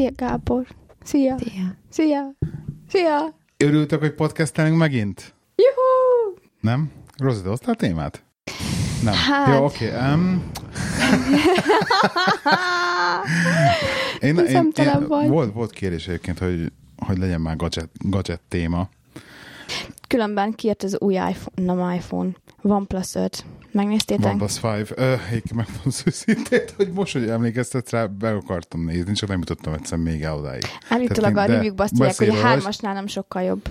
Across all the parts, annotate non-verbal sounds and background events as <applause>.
Szia, Gábor. Szia. Szia. Szia. Szia. Örültök, hogy podcastelünk megint? Juhú! Nem? Rozi, hoztál témát? Nem. Hát. Jó, oké. Okay. Um, én, én, én, vagy. volt, volt kérés egyébként, hogy, hogy legyen már gadget, gadget téma. Különben kijött az új iPhone, nem iPhone, OnePlus 5. Megnéztétek? OnePlus 5. Uh, egyébként megmondom az őszintét, hogy most, hogy emlékeztet rá, be akartam nézni, csak nem jutottam egyszer még el odáig. Állítólag a azt mondják, hogy a hármasnál nem sokkal jobb.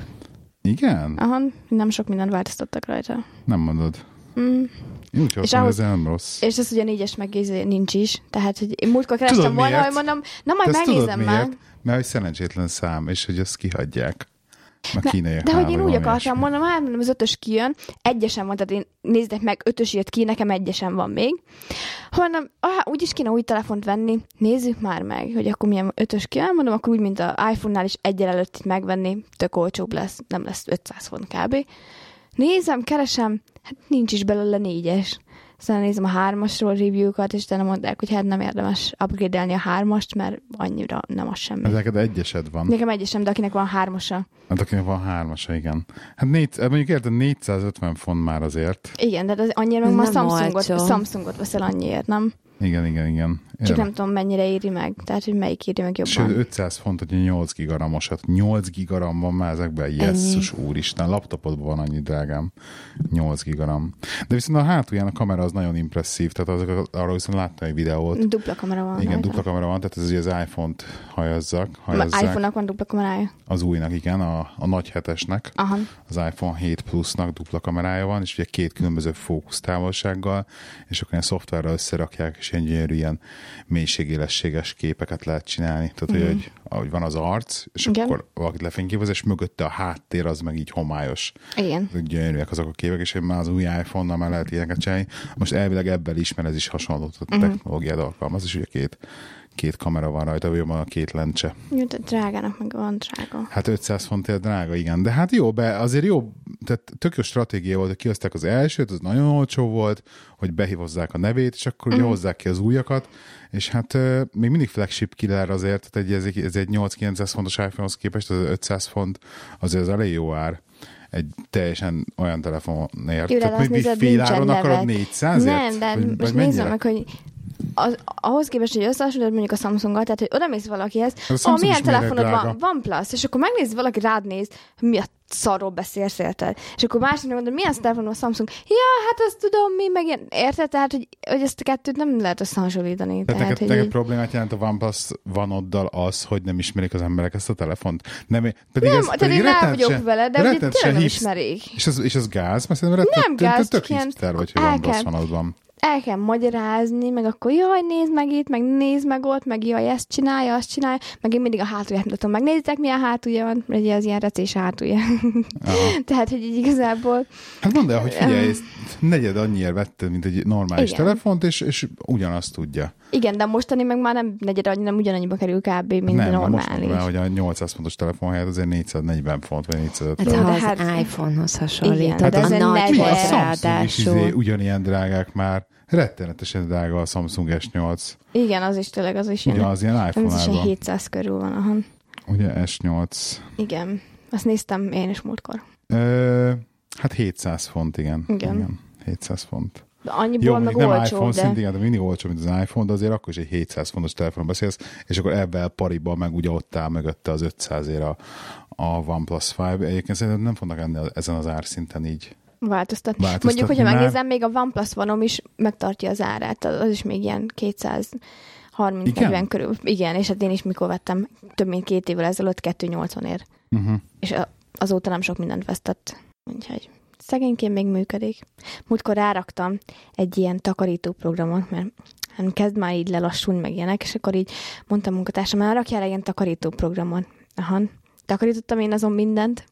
Igen? Aha, nem sok mindent változtattak rajta. Nem mondod. Mm. Én úgy hogy ahhoz- ez nem rossz. És az ugye négyes meg nincs is. Tehát, hogy én múltkor Tudod kerestem volna, miért? hogy mondom, na majd Te tudod megnézem már. Mert hogy szerencsétlen szám, és hogy ezt kihagyják. A De, kínaiak de hogy hála, én úgy akartam, mondom, hát mondom, az ötös kijön, egyesen van, tehát én nézzek meg, ötös jött ki, nekem egyesen van még. Mondom, ah, úgyis kéne új telefont venni, nézzük már meg, hogy akkor milyen ötös kijön, mondom, akkor úgy, mint a iPhone-nál is egyel előtt itt megvenni, tök olcsóbb lesz, nem lesz 500 font kb. Nézem, keresem, hát nincs is belőle négyes. Aztán nézem a hármasról review-kat, és utána mondták, hogy hát nem érdemes upgrade-elni a hármast, mert annyira nem az semmi. Ez neked egyesed van. Nekem egyesem, de akinek van hármasa. Hát akinek van hármasa, igen. Hát négy, mondjuk érted, 450 font már azért. Igen, de az annyira meg ma nem Samsungot, olcsó. Samsungot veszel annyiért, nem? Igen, igen, igen. Csak nem tudom, mennyire éri meg. Tehát, hogy melyik éri meg Sőt, jobban. 500 font, hogy 8 gigaramosat. 8 gigaram van már ezekben. Jesszus úristen, laptopodban van annyi drágám. 8 gigaram. De viszont a hátulján a kamera az nagyon impresszív, tehát azok, arról viszont láttam egy videót. Dupla kamera van. Igen, rajta. dupla kamera van, tehát ez ugye az iPhone-t hajazzak, hajazzák. iPhone-nak van dupla kamerája. Az újnak, igen, a, a nagy hetesnek. Aha. az iPhone 7 Plus-nak dupla kamerája van, és ugye két különböző fókusztávolsággal, és akkor ilyen szoftverrel összerakják, és gyönyörű ilyen mélységélességes képeket lehet csinálni. Tehát, hogy, hogy ahogy van az arc, és Mhm. Igen. akkor valakit lefényképez, és mögötte a háttér az meg így homályos. Igen. Gyönyörűek azok a képek, és már az új iPhone-nal már lehet ilyeneket csinálni. Most elvileg ebből is, mert ez is hasonló Mhm. uh-huh. technológiát alkalmaz, és ugye két, két kamera van rajta, vagy van a két lencse. Jó, de drágának meg van drága. Hát 500 fontért drága, igen. De hát jó, be, azért jó, tehát tök jó stratégia volt, hogy kihozták az elsőt, az nagyon olcsó volt, hogy behívozzák a nevét, és akkor ugye hozzák ki az újakat, és hát uh, még mindig flagship killer azért, tehát egy, ez, egy, ez egy 8-900 fontos iPhone-hoz képest, az 500 font, azért az elég jó ár egy teljesen olyan telefonért. Jó, de azt nézed, fél áron neve. akarod 400 Nem, de most nézzem meg, hogy az, ahhoz képest, hogy összehasonlítod mondjuk a Samsunggal, tehát hogy oda mész valakihez, a ó, Samsung milyen telefonod van? drága. Van plusz, és akkor megnéz valaki rád néz, mi a szarról beszélsz, érted? És akkor másnak mondod, milyen telefonod van a Samsung? Ja, hát azt tudom, mi meg ilyen, érted? Tehát, hogy, hogy ezt a kettőt nem lehet összehasonlítani. Tehát Tehát, neked, hogy problémát jelent a OnePlus vanoddal az, hogy nem ismerik az emberek ezt a telefont? Nem, pedig nem, ez, tehát pedig én rá vagyok se- vele, de ugye tényleg nem ismerik. És az, és az gáz? Mert szerintem rettenet, Nem gáz, tök hipster vagy, hogy OnePlus vanod van. El kell magyarázni, meg akkor jaj, nézd meg itt, meg nézd meg ott, meg jaj, ezt csinálja, azt csinálja, meg én mindig a hátulját mutatom, meg nézzétek, milyen hátulja van, mert ugye az ilyen recés hátulja. <laughs> Tehát, hogy így igazából, Hát mondd el, hogy figyelj, ezt negyed annyiért vetted, mint egy normális Igen. telefont, és, és ugyanazt tudja. Igen, de mostani meg már nem negyed annyi, nem ugyanannyiba kerül kb. mint nem, a normális. el, hogy a 800 fontos telefon helyett azért 440 font, vagy 450. Hát, de az hát- iPhone-hoz hasonlítod, Igen, hát de a ez egy nagy. Mi a Samsung is izé, ugyanilyen drágák már. Rettenetesen drága a Samsung S8. Igen, az is tényleg, az is ilyen, Ugye az ilyen az is ilyen iPhone-ában. 700 körül van, aha. Ugye S8. Igen, azt néztem én is múltkor. Ö, hát 700 font, igen. Igen. 700 font. Annyiból Jó, meg nem olcsó, iPhone de... szintén, de mindig olcsó, mint az iPhone, de azért akkor is egy 700 fontos telefonon beszélsz, és akkor ebben pariban meg ugye ott áll mögötte az 500 ér a, a OnePlus 5. Egyébként szerintem nem fognak enni ezen az árszinten így. változtatni. Változtatni Mondjuk, hogyha már. megnézem, még a OnePlus vanom is megtartja az árát, az is még ilyen 230 Igen? 40 körül. Igen, és hát én is mikor vettem, több mint két évvel ezelőtt 280 ér. Uh-huh. És azóta nem sok mindent vesztett. Úgyhogy szegényként még működik. Múltkor ráraktam egy ilyen takarító programot, mert hát kezd már így lelassulni, meg ilyenek, és akkor így mondtam munkatársam, már rakjál egy ilyen takarító programot. Aha. Takarítottam én azon mindent,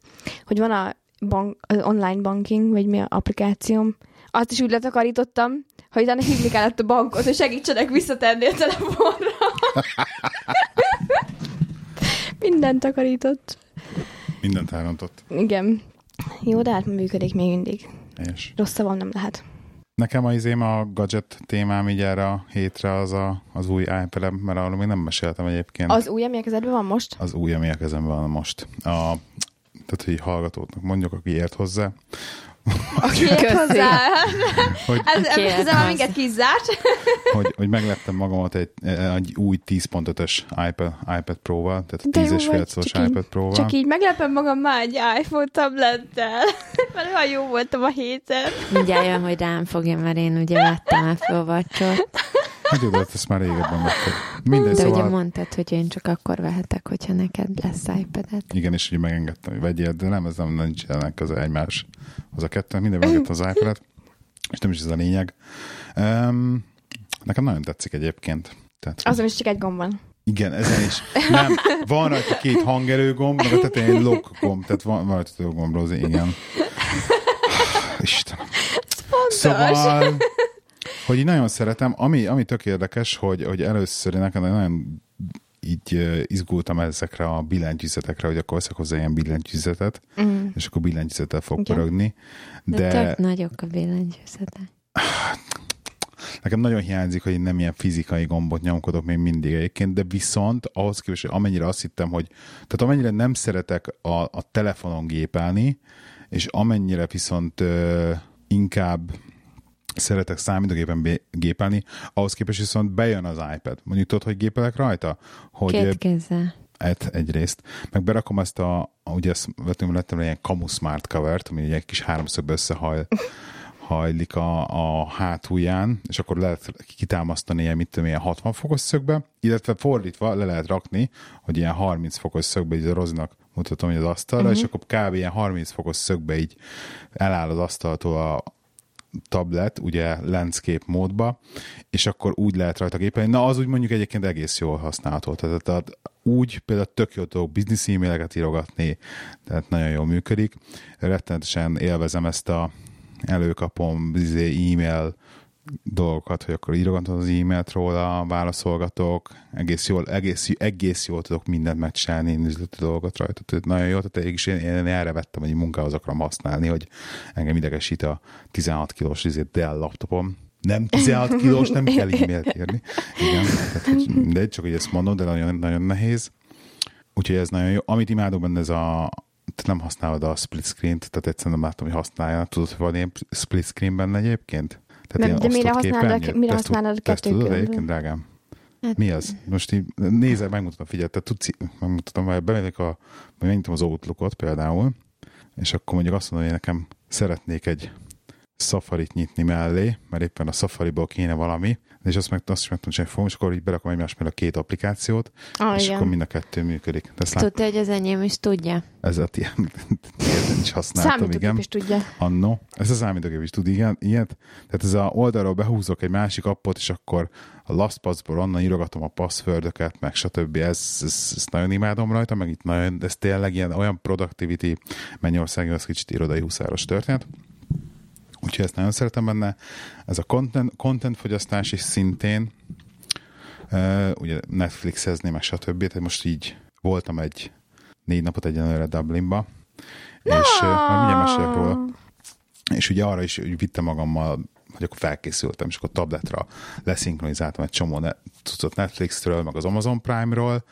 hogy van a bank, az online banking, vagy mi a applikációm, azt is úgy letakarítottam, hogy utána hívni kellett a bankot, hogy segítsenek visszatenni a telefonra. <laughs> Mindent takarított. Mindent elrontott. Igen. Jó, de hát működik még mindig. És Rosszabb nem lehet. Nekem az izém a gadget témám így erre a hétre az a, az új ipad mert arról még nem meséltem egyébként. Az új, ami a kezedben van most? Az új, ami a kezemben van most. A, tehát, hogy hallgatóknak mondjuk, aki ért hozzá, Aki hozzá. hogy, Ez, Aki ért ez már hozzá. minket kizárt. hogy, hogy meglettem magamat egy, egy új 10.5-ös iPad, iPad Pro-val, tehát De jó 10 és fél vagy, szoros csak így- iPad Pro-val. Csak így meglepem magam már egy iPhone tablettel. <laughs> Mert olyan jó voltam a héten. Mindjárt jön, hogy rám fogja, mert én ugye vettem Apple Watch-ot. Hogy oda, ezt már régebben vetted. Mindegy, De ugye szóval... mondtad, hogy én csak akkor vehetek, hogyha neked lesz iPad-et. Igen, és ugye megengedtem, hogy vegyél, de nem, ez nem nincs ennek köze egymás. Az a kettő, minden megengedtem az iPad-et, és nem is ez a lényeg. Um, nekem nagyon tetszik egyébként. Tehát, Azon is csak egy gomb van. Igen, ezen is. Nem, van rajta két hangerőgomb, meg a tetején egy lock gomb, tehát van, van rajta gomb, Rózi, igen. <laughs> Istenem. Szóval, hogy így nagyon szeretem, ami, ami tök érdekes, hogy, hogy először nekem nagyon így izgultam ezekre a billentyűzetekre, hogy akkor veszek hozzá ilyen billentyűzetet, Mm. és akkor billentyűzettel fog Igen. pörögni. De, De tök nagyok a billentyűzetek. <sighs> nekem nagyon hiányzik, hogy én nem ilyen fizikai gombot nyomkodok még mindig egyébként, de viszont ahhoz képest, hogy amennyire azt hittem, hogy tehát amennyire nem szeretek a, a telefonon gépelni, és amennyire viszont ö, inkább szeretek számítógépen gépelni, ahhoz képest viszont bejön az iPad. Mondjuk tudod, hogy gépelek rajta? Hogy Két kézzel. et egyrészt, meg berakom ezt a, ugye ezt vettünk, lettem ilyen Camu Smart covert, ami egy kis háromszögbe összehajl, <laughs> hajlik a, a hátulján, és akkor lehet kitámasztani ilyen, mit tudom, ilyen 60 fokos szögbe, illetve fordítva le lehet rakni, hogy ilyen 30 fokos szögbe, így a Rozinak mutatom, hogy az asztalra, uh-huh. és akkor kb. ilyen 30 fokos szögbe így eláll az asztaltól a tablet, ugye landscape módba, és akkor úgy lehet rajta gépelni. Na, az úgy mondjuk egyébként egész jól használható. Tehát, úgy például tök jó tudok biznisz e-maileket írogatni, tehát nagyon jól működik. Rettenetesen élvezem ezt a előkapom izé, e-mail dolgokat, hogy akkor írogatom az e-mailt róla, válaszolgatok, egész jól, egész, egész jól tudok mindent megcsinálni, én üzleti dolgot rajta, tehát nagyon jó, tehát én, én, én erre vettem, hogy munkához akarom használni, hogy engem idegesít a 16 kilós izé, Dell laptopom, nem 16 kilós, nem kell e-mailt írni. Igen, tehát, hogy, de csak hogy ezt mondom, de nagyon, nagyon nehéz. Úgyhogy ez nagyon jó. Amit imádok benne, ez a te nem használod a split screen-t, tehát egyszerűen nem látom, hogy használja. Tudod, hogy van ilyen split screen benne egyébként? Tehát ilyen de mire használod a- képernyő? mire ezt használod a kettő tudod egyébként, drágám? Hát- Mi az? Most így nézzel, megmutatom, figyelj, te tudsz, megmutatom, vagy bemegyek a, megnyitom az Outlookot például, és akkor mondjuk azt mondom, hogy nekem szeretnék egy Safari-t nyitni mellé, mert éppen a Safari-ból kéne valami, és azt meg azt is meg tudom csinálni fogom, és akkor így berakom egymás mellé a két applikációt, Ah, és igen. akkor mind a kettő működik. Tudta, hogy az enyém is tudja. ez a ilyet is használtam, Számítógép igen. is tudja. Annó. Ez a számítógép is tud igen, ilyet. Tehát ez a oldalról behúzok egy másik appot, és akkor a LastPassból onnan írogatom a passwordöket, meg stb. Ez, ez, ezt nagyon imádom rajta, meg itt nagyon, ez tényleg ilyen olyan productivity Mennyországon, az kicsit irodai huszáros történet. Úgyhogy ezt nagyon szeretem benne. Ez a content, content fogyasztás is szintén, uh, ugye Netflixezni, meg stb. Tehát most így voltam egy négy napot egyenlőre Dublinba, és uh, majd mindjárt mesélek róla. És ugye arra is úgy vittem magammal, hogy akkor felkészültem, és akkor tabletra leszinkronizáltam egy csomó ne- cuccot Netflixről, meg az Amazon Prime-ról,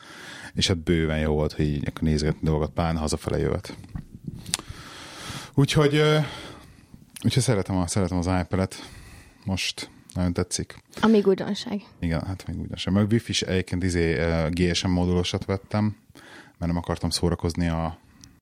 és hát bőven jó volt, hogy így nézgetni dolgokat, pláne hazafele jövet. Úgyhogy, úgyhogy szeretem, a, szeretem az iPad-et. Most nagyon tetszik. Amíg újdonság. Igen, hát még sem. Meg Wi-Fi-s egyébként izé, eh, GSM modulosat vettem, mert nem akartam szórakozni a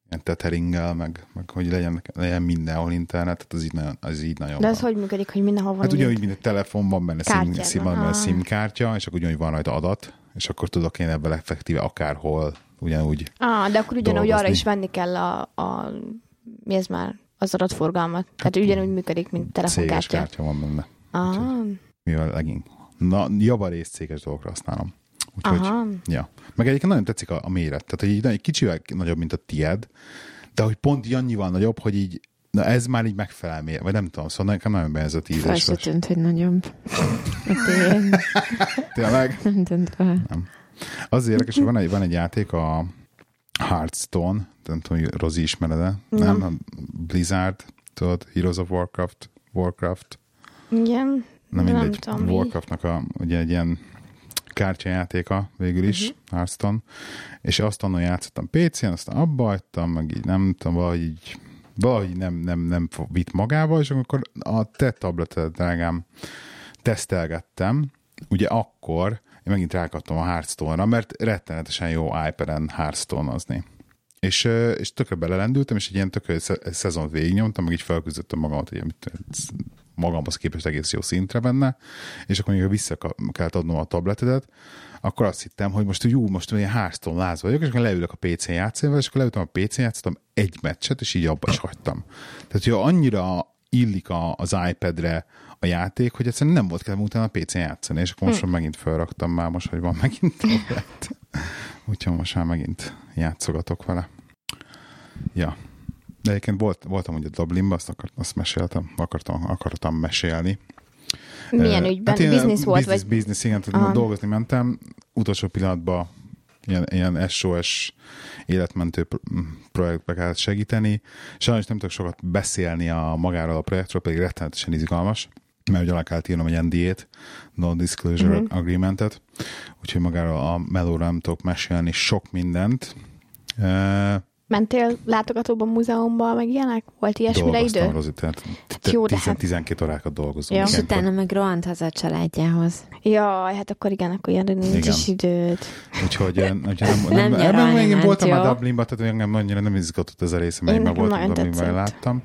ilyen tetheringgel, meg, meg hogy legyen, legyen mindenhol internet, tehát az így nagyon, az így nagyon De ez van. hogy működik, hogy mindenhol van Hát ugyanúgy, mint a telefon, van benne Kártyád SIM, van, benne ah. SIM kártya, és akkor ugyanúgy van rajta adat, és akkor tudok én ebben effektíve akárhol ugyanúgy. Ah, de akkor ugyanúgy dolgozni. arra is venni kell a, a mi ez már, az adatforgalmat. Tehát ugyanúgy működik, mint Céges telefonkártya. kártya van benne. Ah, Mivel legink. Na, javarészt céges dolgokra használom. Úgyhogy, aha. Ja. Meg egyébként nagyon tetszik a, a méret. Tehát, hogy így egy kicsivel nagyobb, mint a tied, de hogy pont annyival nagyobb, hogy így, na ez már így megfelel méret, vagy nem tudom, szóval nekem nagyon a tíz Fel se tűnt, hogy nagyobb. <laughs> Tényleg? Nem tűnt fel. Az érdekes, hogy van egy, van egy játék, a Hearthstone, nem tudom, hogy Rozi ismered -e? Nem. Nem. Blizzard, tudod, Heroes of Warcraft, Warcraft. Igen. Nem de mindegy. tudom, mi. Warcraftnak a, ugye egy ilyen kártyajátéka végül is, uh-huh. Hearthstone, és azt annól játszottam PC-en, aztán abba hagytam, meg így nem tudom, valahogy így valahogy nem, nem, nem vitt magával, és akkor a te tabletet, drágám, tesztelgettem, ugye akkor én megint rákattam a Hearthstone-ra, mert rettenetesen jó iPad-en Hearthstone-ozni. És, és tökre belelendültem, és egy ilyen tökre sze- szezont végignyomtam, meg így felküzdöttem magamat, hogy magamhoz képest egész jó szintre benne, és akkor még vissza kellett adnom a tabletedet, akkor azt hittem, hogy most jó, most olyan Hearthstone láz vagyok, és akkor leülök a PC-n játszani, és akkor leültem a PC-n játszottam egy meccset, és így abba is hagytam. Tehát, hogy annyira illik az iPad-re a játék, hogy egyszerűen nem volt kedvem utána a PC-n játszani, és akkor most hm. megint felraktam már most, hogy van megint tablet. <laughs> Úgyhogy most már megint játszogatok vele. Ja. De egyébként volt, voltam ugye Dublinban, azt, akart, azt meséltem, akartam, akartam mesélni. Milyen Eh, ügyben? én, Business volt, business, vagy? Business, igen, tehát dolgozni mentem, utolsó pillanatban ilyen, ilyen SOS életmentő pro- projektbe kellett segíteni. Sajnos nem tudok sokat beszélni a magáról a projektről, pedig rettenetesen izgalmas, mert ugye alá kellett írnom egy NDA-t, Non-Disclosure Mhm. uh-huh. Agreement-et, úgyhogy magáról a melóra nem tudok mesélni sok mindent. Uh, Mentél látogatóban, múzeumban, meg ilyenek? Volt ilyesmire dolgoztam, idő? Rozi, tehát jó, de 10, hát- 12 órákat dolgozom. Ja. És utána meg rohant haza a családjához. Jaj, hát akkor igen, akkor ilyen nincs Igen. is időd. Úgyhogy eh, nem, Nem nem, nyaralni nem, én ment, voltam jó? már Dublinban, tehát engem annyira nem izgatott ez a része, mert Én már voltam Dublinban, láttam.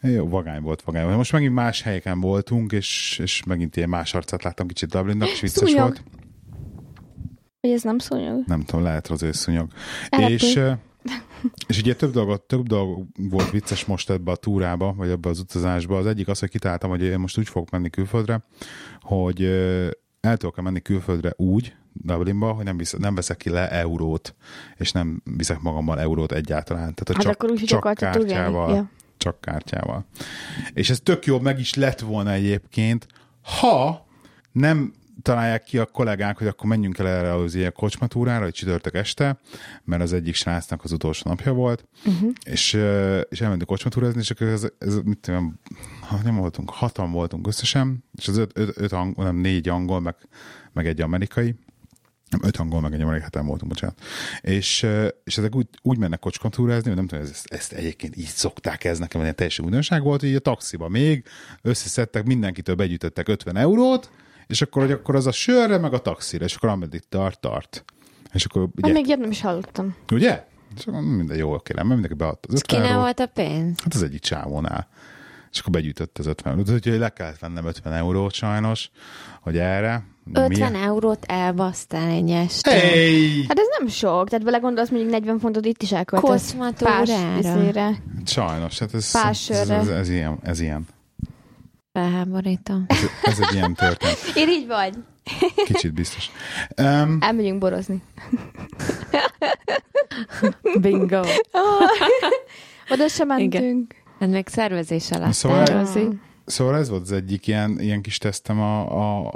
Jó, vagány volt, vagány volt. Most megint más helyeken voltunk, és, és megint ilyen más arcát láttam kicsit Dublinnak, és vicces Szúnyog. volt. Hogy ez nem szúnyog? Nem tudom, lehet őszúnyog. Elepő. És, és ugye több dolgot, több dolog volt vicces most ebbe a túrába, vagy ebbe az utazásba. Az egyik az, hogy kitaláltam, hogy én most úgy fogok menni külföldre, hogy el tudok menni külföldre úgy, Dublinba, hogy nem, visz, nem veszek ki le eurót, és nem viszek magammal eurót egyáltalán. Tehát a Hát csak, akkor úgy, csak kártyával, Ja. Csak kártyával. És ez tök jó, meg is lett volna egyébként, ha nem találják ki a kollégák, hogy akkor menjünk el erre az ilyen kocsmatúrára, egy csütörtök este, mert az egyik srácnak az utolsó napja volt, uh-huh. és, és elmentünk kocsmatúrázni, és akkor ez, ez mit tudom, nem voltunk, hatan voltunk összesen, és az öt, öt, öt angol, nem négy angol, meg, meg egy amerikai, öt angol, meg egy hát nem voltunk, bocsánat. És, és ezek úgy, úgy mennek kocskantúrázni, hogy nem tudom, ezt, ezt egyébként így szokták, ez nekem egy teljesen újdonság volt, hogy így a taxiba még összeszedtek, mindenkitől begyűjtöttek 50 eurót, és akkor, hogy akkor az a sörre, meg a taxira, és akkor ameddig tart, tart. És akkor ugye, Hát még ilyet nem is hallottam. ugye? És akkor minden jó, oké, nem, mindenki beadta az 50 Kinek eurót. volt a pénz? Hát az egyik csávónál. És akkor begyűjtött az 50 eurót. Úgyhogy le kellett vennem 50 eurót sajnos, hogy erre. 50 eurót elbasztál egy este. Hey! Hát ez nem sok, tehát vele gondolsz, mondjuk 40 fontot itt is elköltesz. Koszmatúrára. Sajnos, hát ez, ez, sörre. ez, ez, ilyen, ez ilyen. Felháborító. Ez, ez egy ilyen történet. <laughs> Én így vagy. Kicsit biztos. Um, Elmegyünk borozni. <laughs> Bingo. Oda sem mentünk. Hát meg szervezés alatt Szóval- szóval... Szóval ez volt az egyik ilyen, ilyen kis tesztem a, a,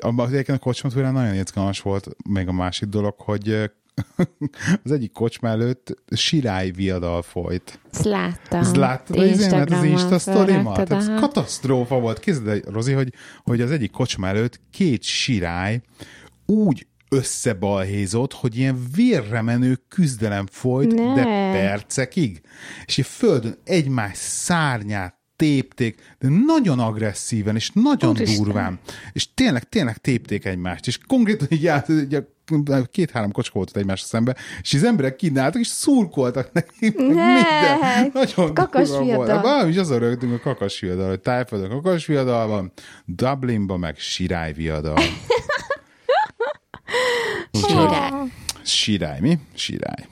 a, a, a kocsmatúrán nagyon izgalmas volt még a másik dolog, hogy <laughs> az egyik kocsma előtt sirály viadal folyt. Ezt láttam. Ez láttad az, Instagramon az Insta sztorimat? Ez aha. katasztrófa volt. Képzeld el, Rozi, hogy, hogy az egyik kocsma előtt két sirály úgy összebalhézott, hogy ilyen vérre menő küzdelem folyt, Ne. de percekig. És így földön egymás szárnyát tépték, de nagyon agresszíven, és nagyon Úristen. durván. És tényleg, tényleg tépték egymást. És konkrétan így át, így a két-három kocska volt ott egymásra szembe, és az emberek kínáltak, és szurkoltak neki, Ne. minden. Nagyon Kakas volt. viadal. Valami is azon rögtünk a kakas viadal, hogy Tájföldön kakas viadal van, Dublinban meg sirály viadal. Sirály. Sirály, mi? Sirály.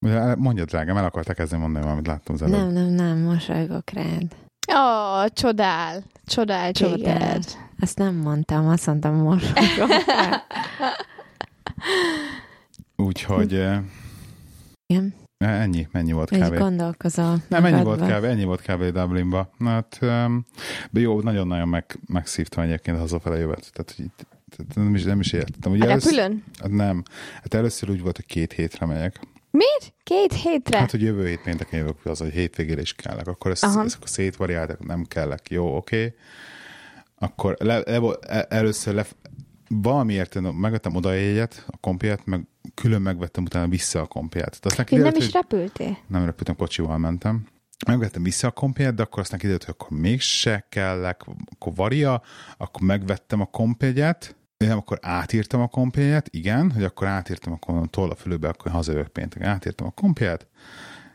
Ugye, <laughs> Mondjad, drágám, el akarták kezdeni mondani valamit, láttam az előbb. Nem, nem, nem, mosolygok rád. Ó, csodál. Csodál Csodál. téged. Azt nem mondtam, azt mondtam mosolygok rád. Úgyhogy eh, Igen, ennyi, ennyi volt hogy kb. gondolkozol. Nem, ennyi volt kb. Ennyi volt kb. Dublinba. Na, hát, de jó, nagyon-nagyon meg, megszívtam egyébként hazafele jövet. Tehát, hogy itt, tehát nem, is, nem is értettem. Ugye A először- repülőn? Hát nem. Hát először úgy volt, hogy két hétre megyek. Miért? Két hétre? Hát, hogy jövő hét pénteken jövök, az, hogy hétvégére is kellek. Akkor ezt, Aha. ezt akkor szétvariáltak, nem kellek. Jó, oké. Okay. Akkor le, le, el- először le, valamiért én megvettem oda jegyet, a kompját, meg külön megvettem utána vissza a kompját. De aztán nem is repültél? nem repültem, kocsival mentem. Megvettem vissza a kompját, de akkor aztán kiderült, hogy akkor mégse kellek, akkor varia, akkor megvettem a kompjegyet, nem, akkor átírtam a kompjegyet, igen, hogy akkor átírtam, akkor mondom, toll a fülőbe, akkor hazajövök pénteken. Átírtam a kompjegyet,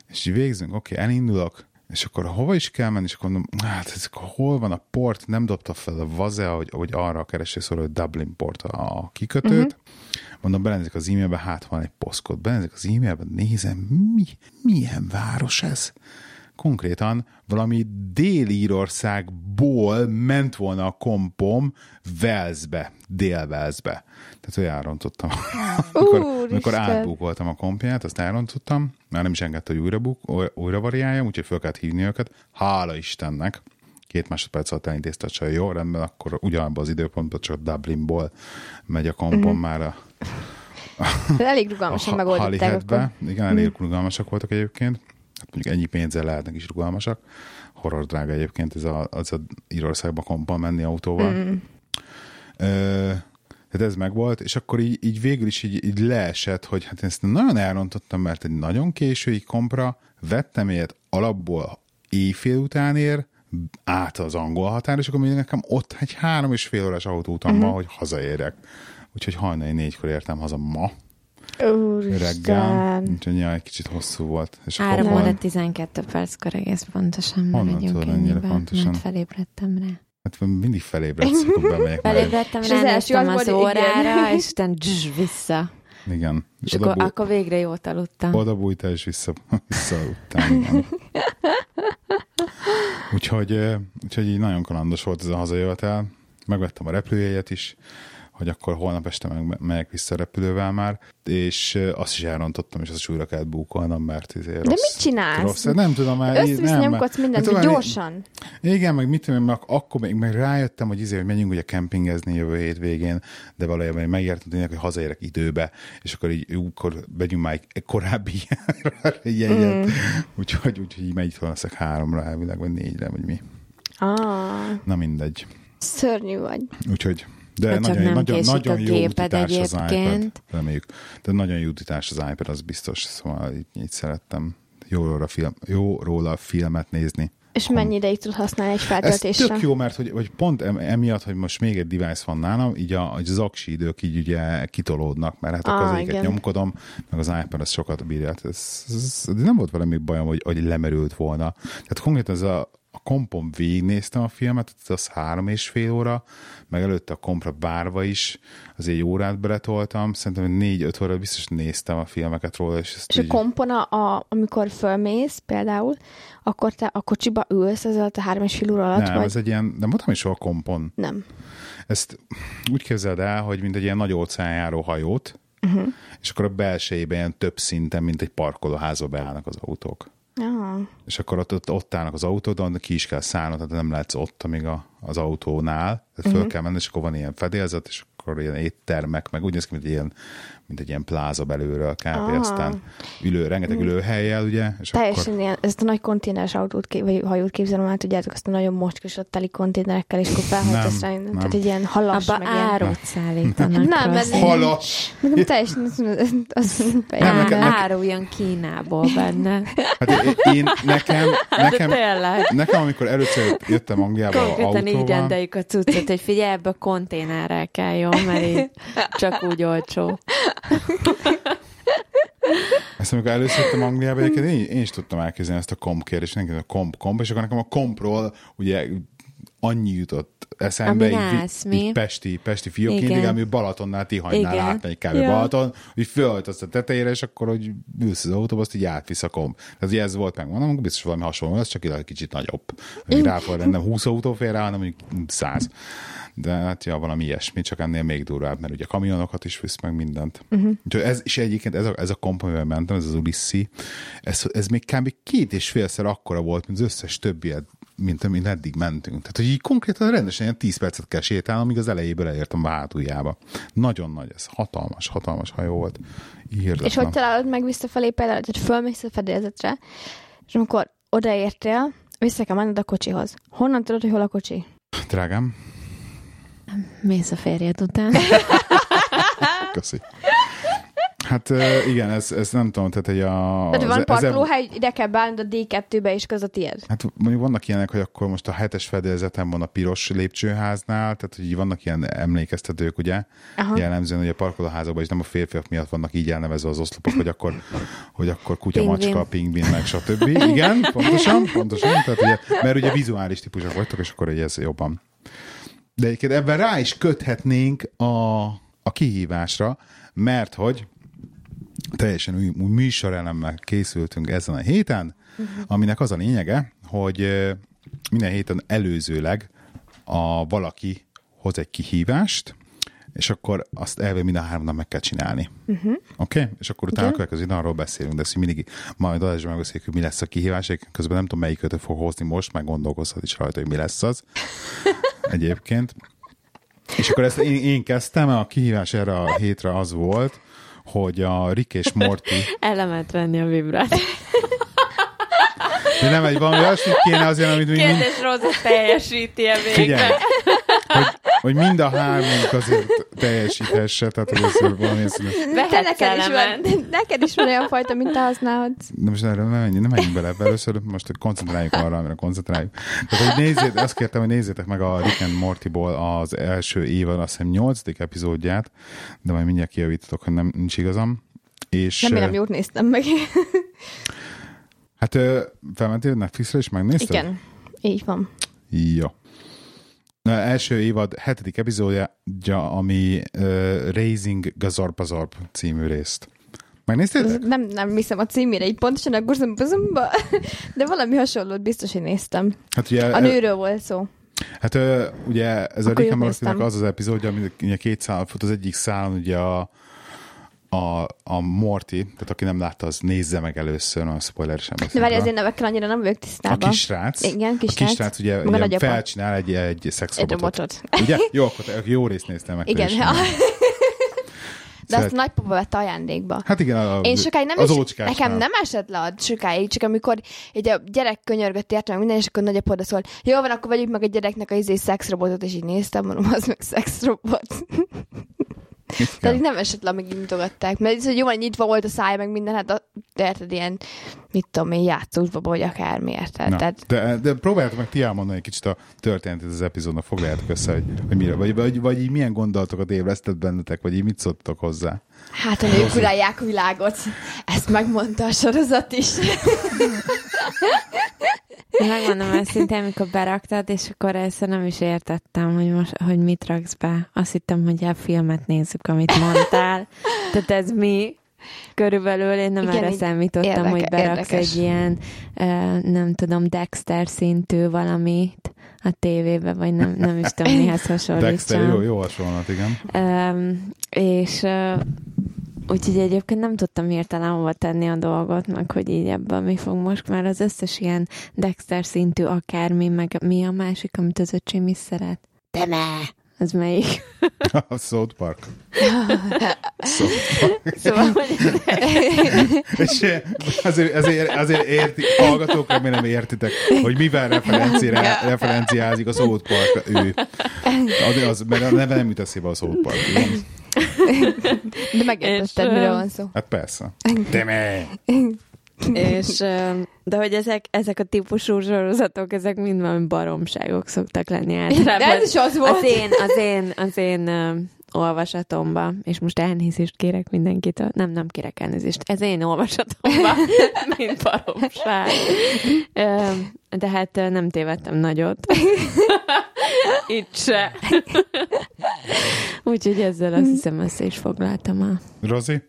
és így végzünk, oké, elindulok, és akkor hova is kell menni, és akkor mondom, hát ez, hol van a port, nem dobta fel a vaze, hogy, hogy arra a kereső szól, hogy Dublin port a kikötőt. Uh-huh. Mondom, belenézek az e-mailbe, hát van egy poszkod. Belenézek az e-mailbe, nézem, mi, milyen város ez? Konkrétan valami Dél-Írországból ment volna a kompom Velszbe, Dél-Velszbe. Tehát, hogy elrontottam. amikor, <laughs> amikor Úristen. átbúkoltam a kompját, azt elrontottam, már nem is engedte, hogy újra, buk, újra variáljam, úgyhogy fel kellett hívni őket. Hála Istennek! Két másodperc alatt elintézte a csaj, jó, rendben, akkor ugyanabban az időpontban csak Dublinból megy a kompom Mhm. uh-huh. már a, elég rugalmasan megoldották. Igen, elég rugalmasak voltak egyébként. Hát mondjuk ennyi pénzzel lehetnek is rugalmasak. Horror drága egyébként ez a, az a Írországba kompal menni autóval. Mm. Ö, tehát ez megvolt, és akkor így, így végül is így, így leesett, hogy hát ezt nagyon elrontottam, mert egy nagyon késői kompra vettem ilyet alapból éjfél után ér, át az angol határ, és akkor még nekem ott egy három és fél órás autóutam uh-huh. ma, hogy hazaérek. Úgyhogy hajnali négykor értem haza ma reggel. Úristen. Úgyhogy ja, egy kicsit hosszú volt. És 3 akkor óra 12 perckor egész pontosan Honnan megyünk tudod ennyire ennyibe, pontosan? mert felébredtem rá. Hát mindig felébredsz, akkor bemegyek. Felébredtem, És az első ránéztem az volt, igen. órára, és utána dzs, vissza. Igen. És akkor, búj, akkor végre jót aludtam. oda bújtál, és vissza, <laughs> vissza után. Igen. <laughs> úgyhogy, úgyhogy így nagyon kalandos volt ez a hazajövetel. Megvettem a repülőjegyet is, hogy akkor holnap este meg, megyek vissza a repülővel már, és ö, azt is elrontottam, és azt is újra kellett búkolnom, mert izé rossz, De mit csinálsz? Rossz, nem tudom már. Össze-vissza nem, nyomkodsz mindent, olyan- gyorsan. Igen, meg mit tudom, meg akkor még meg rájöttem, hogy izé, hogy menjünk ugye kempingezni jövő hétvégén, de valójában tényleg, hogy hazaérek időbe, és akkor így akkor vegyünk már egy korábbi <laughs> jegyet. Mm. Úgyhogy, úgyhogy így megy fel leszek háromra elvileg, vagy négyre, vagy mi. Ah, Na mindegy. szörnyű vagy. Úgyhogy de Hát csak nagyon, nagyon, nagyon a jó utitás az iPad. egyébként. Reméljük. De nagyon jó utitás az iPad, az biztos. Szóval így, így szerettem jó róla, film, jó róla filmet nézni. És mennyi ideig tud használni egy Ez feltöltésre? tök jó, mert hogy, hogy pont em- emiatt, hogy most még egy device van nálam, így a, az aksi idők így ugye kitolódnak, mert hát akkor Ah, az egyiket nyomkodom, meg az iPad az sokat bírja. Hát Ez, ez, ez, nem volt valami bajom, hogy, hogy lemerült volna. Tehát konkrétan ez a, a kompom végignéztem a filmet, az három és fél óra, meg előtte a kompra bárva is, az egy órát beletoltam, szerintem négy-öt óra biztos néztem a filmeket róla, és ezt És a így, kompona, a, amikor fölmész például, akkor te a kocsiba ülsz ez alatt a három és fél óra alatt, nem, vagy ez egy ilyen, nem voltam is soha kompon. nem? Ezt úgy képzeld el, hogy mint egy ilyen nagy óceánjáró hajót, uh-huh. és akkor a belsejében ilyen több szinten, mint egy parkolóházba beállnak az autók. Ah, És akkor ott, ott, ott állnak az autódon, ki is kell szállnod, tehát nem lehetsz ott, amíg a, az autónál, tehát föl uh-huh. kell menni, és akkor van ilyen fedélzet, és akkor ilyen éttermek, meg úgy néz ki, mint ilyen, mint egy ilyen pláza belülről kb. Ah. Aztán ülő, rengeteg ülőhelyjel, ugye, és teljesen akkor ilyen, ezt a nagy konténeres autót, ké- vagy hajót képzelem el, tudjátok, azt a nagyon mocskos, ott teli konténerekkel, és akkor felhajtasz rá, Nem, tehát nem. egy ilyen halas, Abba meg ilyen... árut szállítanak. Nem, ez- halas! Nekem teljesen az, az, Nem, nekem- áru jön Kínából benne. Hát én, én nekem, nekem, nekem, amikor először jöttem Angliába Konkrétan így autóval, rendeljük a cuccot, hogy figyelj, ebbe a konténerrel kell, jó? Mert így csak úgy olcsó. <laughs> Ezt amikor először jöttem Angliába, egyébként én, én is tudtam elkezdeni ezt a komp kérdést, nekem a komp, komp, és akkor nekem a kompról ugye annyi jutott eszembe, Ami így, állsz, így, így pesti, pesti fiúként, Igen. ami Balatonnál Tihanynál átmegy kb. Ja. Balaton, hogy fölhajtasz a tetejére, és akkor, hogy ülsz az autóba, azt így átvisz a komp. Tehát ez volt meg, mondom, biztos valami hasonló, ez csak egy kicsit nagyobb. Hogy rá fog nem 20 autó fér rá, hanem mondjuk 100. De hát ja, valami ilyesmi, csak ennél még durvább, mert ugye kamionokat is visz meg mindent. Uh-huh. Úgyhogy ez, és egyébként ez a, ez a komp, amivel mentem, ez az Ulissi, ez, ez még kb. két és félszer akkora volt, mint az összes többi mint mint eddig mentünk. Tehát, hogy így konkrétan rendesen ilyen 10 percet kell sétálnom, amíg az elejéből elértem a hátuljába. Nagyon nagy ez. Hatalmas, hatalmas hajó volt. Írdatlan. És hogy találod meg visszafelé például, tehát fölmész a fedélzetre, és amikor odaértél, vissza kell menned a kocsihoz. Honnan tudod, hogy hol a kocsi? Drágám, Mész a férjed után. <laughs> köszi. Hát igen, ez, ez nem tudom, tehát hogy a... Tehát van az- ezen- parkolóhely, ide kell beállnod a D2-be, és köz a tiéd. Hát mondjuk vannak ilyenek, hogy akkor most a hetes fedélzeten van a piros lépcsőháznál, tehát hogy vannak ilyen emlékeztetők, ugye? Aha. Jellemzően, hogy a parkolóházakban is nem a férfiak miatt vannak így elnevezve az oszlopok, hogy akkor, hogy akkor kutya, Pingvin. macska, pingvin, meg stb. Igen, pontosan, pontosan. Tehát ugye, mert ugye vizuális típusok vagytok, és akkor ugye ez jobban. De egyébként ebben rá is köthetnénk a, a kihívásra, mert hogy teljesen új, új műsorelemmel készültünk ezen a héten, uh-huh. aminek az a lényege, hogy minden héten előzőleg a valaki hoz egy kihívást, és akkor azt elve mind a háromnak meg kell csinálni. Uh-huh. Oké? Okay? És akkor utána a következő arról beszélünk, de ezt mindig majd adásban megbeszéljük, hogy mi lesz a kihívás. Közben nem tudom, melyikötő fog hozni most, meg gondolkozhat is rajta, hogy mi lesz az <laughs> egyébként. És akkor ezt én, én kezdtem, a kihívás erre a hétre az volt, hogy a Rick és Morty, Elemet venni a vibrát. de nem egy valami olyasmit kéne azért, amit mi mind, Kérdés Róza teljesíti-e figyelj, végre? hogy, hogy mind a hármunk azért teljesíthesse, tehát hogy ez valami Te Vehetsz neked is, van, <laughs> neked is van olyan fajta, mint te használhatsz. de most erre nem menjünk, nem menjünk bele ebbe először, most hogy koncentráljunk arra, amire koncentráljuk. Tehát, hogy nézzét, azt kértem, hogy nézzétek meg a Rick and Mortyból az első évad, azt hiszem nyolcadik epizódját, de majd mindjárt kijavítotok, hogy nem, nincs igazam. És, Remélem ö, jót néztem meg. Hát felmentél Netflixre és megnézted? Igen, így van. Jó. Na, első évad hetedik epizódja, ami uh, Raising Gazorpazorp című részt. Megnéztétek? Nem, nem hiszem a címére, így pontosan a gurzumba, <laughs> de valami hasonlót biztos, hogy néztem. Hát ugye, A nőről volt szó. hát ö, ugye ez a Akkor Rick and az az epizódja, ami ugye két szál fut, az egyik szálon ugye a, a, a Morty, tehát aki nem látta, az nézze meg először, a spoiler sem De várj, az én nevekkel annyira nem vagyok A tisztában. kisrác, Igen, a kisrác. kisrác ugye, Meg a ugye nagyapa. felcsinál egy, egy Egy szexrobotot. robotot. Ugye? <laughs> Jó, akkor jó részt néztél meg. Igen, is. <laughs> de azt Szeret- a nagypapa vette ajándékba. Hát igen, a, Én sokáig nem az is, nekem nem esett le ad sokáig, csak amikor így a gyerek könyörgött értem meg minden, és akkor nagyapá oda szólt, jó van, akkor vegyük meg a gyereknek a izé szexrobotot, és így néztem, mondom, az meg szexrobot. <laughs> Tehát nem esett le, amíg így mutogatták. Mert ez, hogy jó, van, nyitva volt a száj, meg minden, hát a, érted, ilyen, mit tudom én, játszósba, vagy akármi, érted? Tehát, de, de próbáljátok meg ti elmondani egy kicsit a történetét az epizódnak, foglaljátok össze, hogy, hogy mire, vagy, vagy, vagy így milyen gondolatokat ébresztett bennetek, vagy így mit szóltatok hozzá. hát a nők uralják a világot. Ezt megmondta a sorozat is. <laughs> Én megmondom őszintén, amikor beraktad, és akkor ezt nem is értettem, hogy, most, hogy mit raksz be. Azt hittem, hogy a filmet nézzük, amit mondtál. Tehát ez mi? Körülbelül én nem Igen, erre számítottam, érdeke- hogy beraksz érdekes. egy ilyen, nem tudom, Dexter szintű valamit a tévébe, vagy nem, nem is tudom, mihez <laughs> hasonlítsam. Dexter, jó, jó hasonlat, igen. Um, és uh, úgyhogy egyébként nem tudtam hirtelen hova tenni a dolgot, meg hogy így ebben mi fog most, mert az összes ilyen Dexter szintű akármi, meg mi a másik, amit az öcsém is szeret. Teme! Az melyik? <laughs> A South Park. South Park. Szóval, hogy És azért, azért, azért érti, hallgatók remélem értitek, hogy mivel referenciá, referenciázik a South Park ő. Az, az, mert a neve nem jut eszébe a South Park. De megértetted, miről van szó. Hát persze. Teme! és, de hogy ezek, ezek a típusú sorozatok, ezek mind valami baromságok szoktak lenni <laughs> általában. De ez is az volt. Az én, az én, az én olvasatomba, és most elnézést kérek mindenkitől, nem, nem kérek elnézést, ez én olvasatomba, <laughs> mint baromság. De hát nem tévedtem nagyot. <laughs> Itt se. <laughs> Úgyhogy ezzel azt hiszem össze is foglaltam a... Rozi?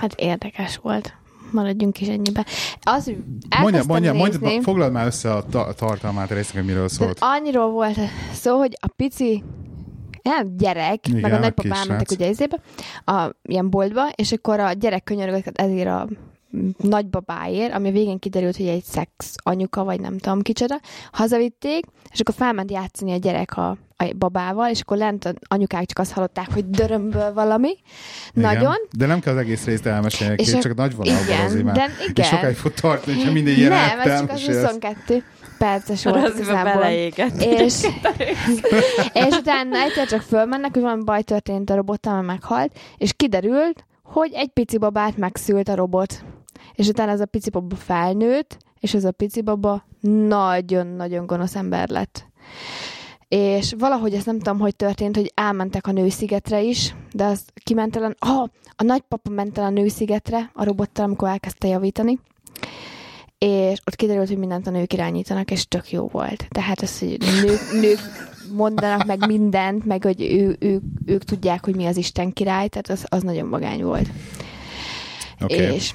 Hát érdekes volt. Maradjunk is ennyiben. Az, hogy Mondja, mondja, nézni, mondja, foglald már össze a ta- tartalmát a résznek, hogy miről de szólt. annyiról volt szó, hogy a pici ilyen gyerek, Igen, meg a kisrác. elmentek ugye izébe, a ilyen boltba, és akkor a gyerek könyörgött ezért a nagybabáért, ami a végén kiderült, hogy egy szex anyuka, vagy nem tudom kicsoda, hazavitték, és akkor felment játszani a gyerek a, a babával, és akkor lent a anyukák csak azt hallották, hogy dörömből valami. Igen. Nagyon. De nem kell az egész részt elmesélni, És és a- csak nagy vonalban igen, már. de És igen. sokáig fog tartani, hogyha minden jelenet Nem, ez csak az elmesélsz. 22 perces volt igazából. És, <laughs> és utána egyszer csak fölmennek, hogy valami baj történt a robottal, mert meghalt, és kiderült, hogy egy pici babát megszült a robot. És utána az a pici baba felnőtt, és az a pici baba nagyon-nagyon gonosz ember lett. És valahogy ezt nem tudom, hogy történt, hogy elmentek a nőszigetre is, de az kiment el, a, oh, a nagypapa ment el a nőszigetre a robottal, amikor elkezdte javítani, és ott kiderült, hogy mindent a nők irányítanak, és tök jó volt. Tehát az, hogy nők, nők mondanak meg mindent, meg hogy ő, ők, ők tudják, hogy mi az Isten király, tehát az, az nagyon magány volt. Okay. És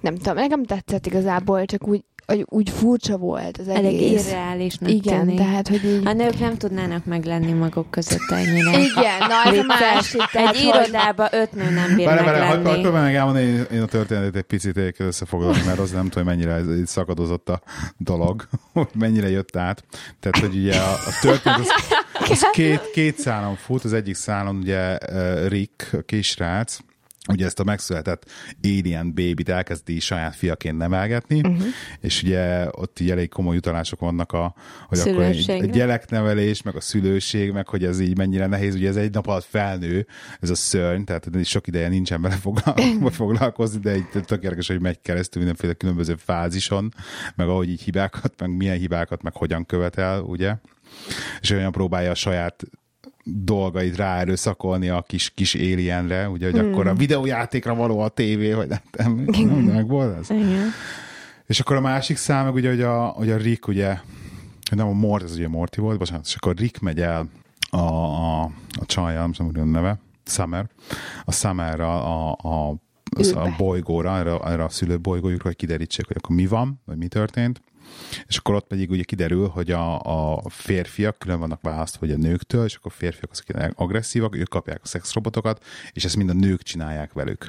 nem tudom, nekem tetszett igazából, csak úgy, hogy úgy furcsa volt az Elég egész. irreálisnak Igen, tűnik. tehát, hogy így... A nők nem tudnának meglenni maguk között ennyire. Igen, na ez a másik. tehát, Egy hogy- irodába öt nő nem bír Várj, várj, hagyd meglenni. hagyd meg elmondani, én, én a történetet egy picit összefoglalni, mert az nem tudom, hogy mennyire ez, így szakadozott a dolog, <laughs> hogy mennyire jött át. Tehát, hogy ugye a, a történet az, az <laughs> két, két szálon fut, az egyik szálon ugye uh, Rick, a kisrác, ugye ezt a megszületett alien babyt elkezdi saját fiaként nevelgetni, uh-huh. és ugye ott így elég komoly utalások vannak a, hogy akkor egy gyereknevelés, meg a szülőség, meg hogy ez így mennyire nehéz, ugye ez egy nap alatt felnő, ez a szörny, tehát sok ideje nincsen vele foglal- <laughs> foglalkozni, de egy tök érdekes, hogy megy keresztül mindenféle különböző fázison, meg ahogy így hibákat, meg milyen hibákat, meg hogyan követel, ugye? És olyan próbálja a saját dolgait ráerőszakolni a kis, kis alienre, ugye, hogy akkor a videójátékra való a tévé, hogy nem, <laughs> nem, nem volt ez? Igen. És akkor a másik szám, meg ugye, hogy a, hogy a Rick ugye, nem a Mort, ez ugye Morty volt, bocsánat, és akkor Rick megy el a, a, a csajjal, nem tudom, hogy a neve, Summer, a Summerra a, a, a Ülve. bolygóra, erre, erre a szülő bolygójukra, hogy kiderítsék, hogy akkor mi van, vagy mi történt. És akkor ott pedig ugye kiderül, hogy a, a férfiak külön vannak választva hogy a nőktől, és akkor a férfiak azok agresszívak, ők kapják a szexrobotokat, és ezt mind a nők csinálják velük.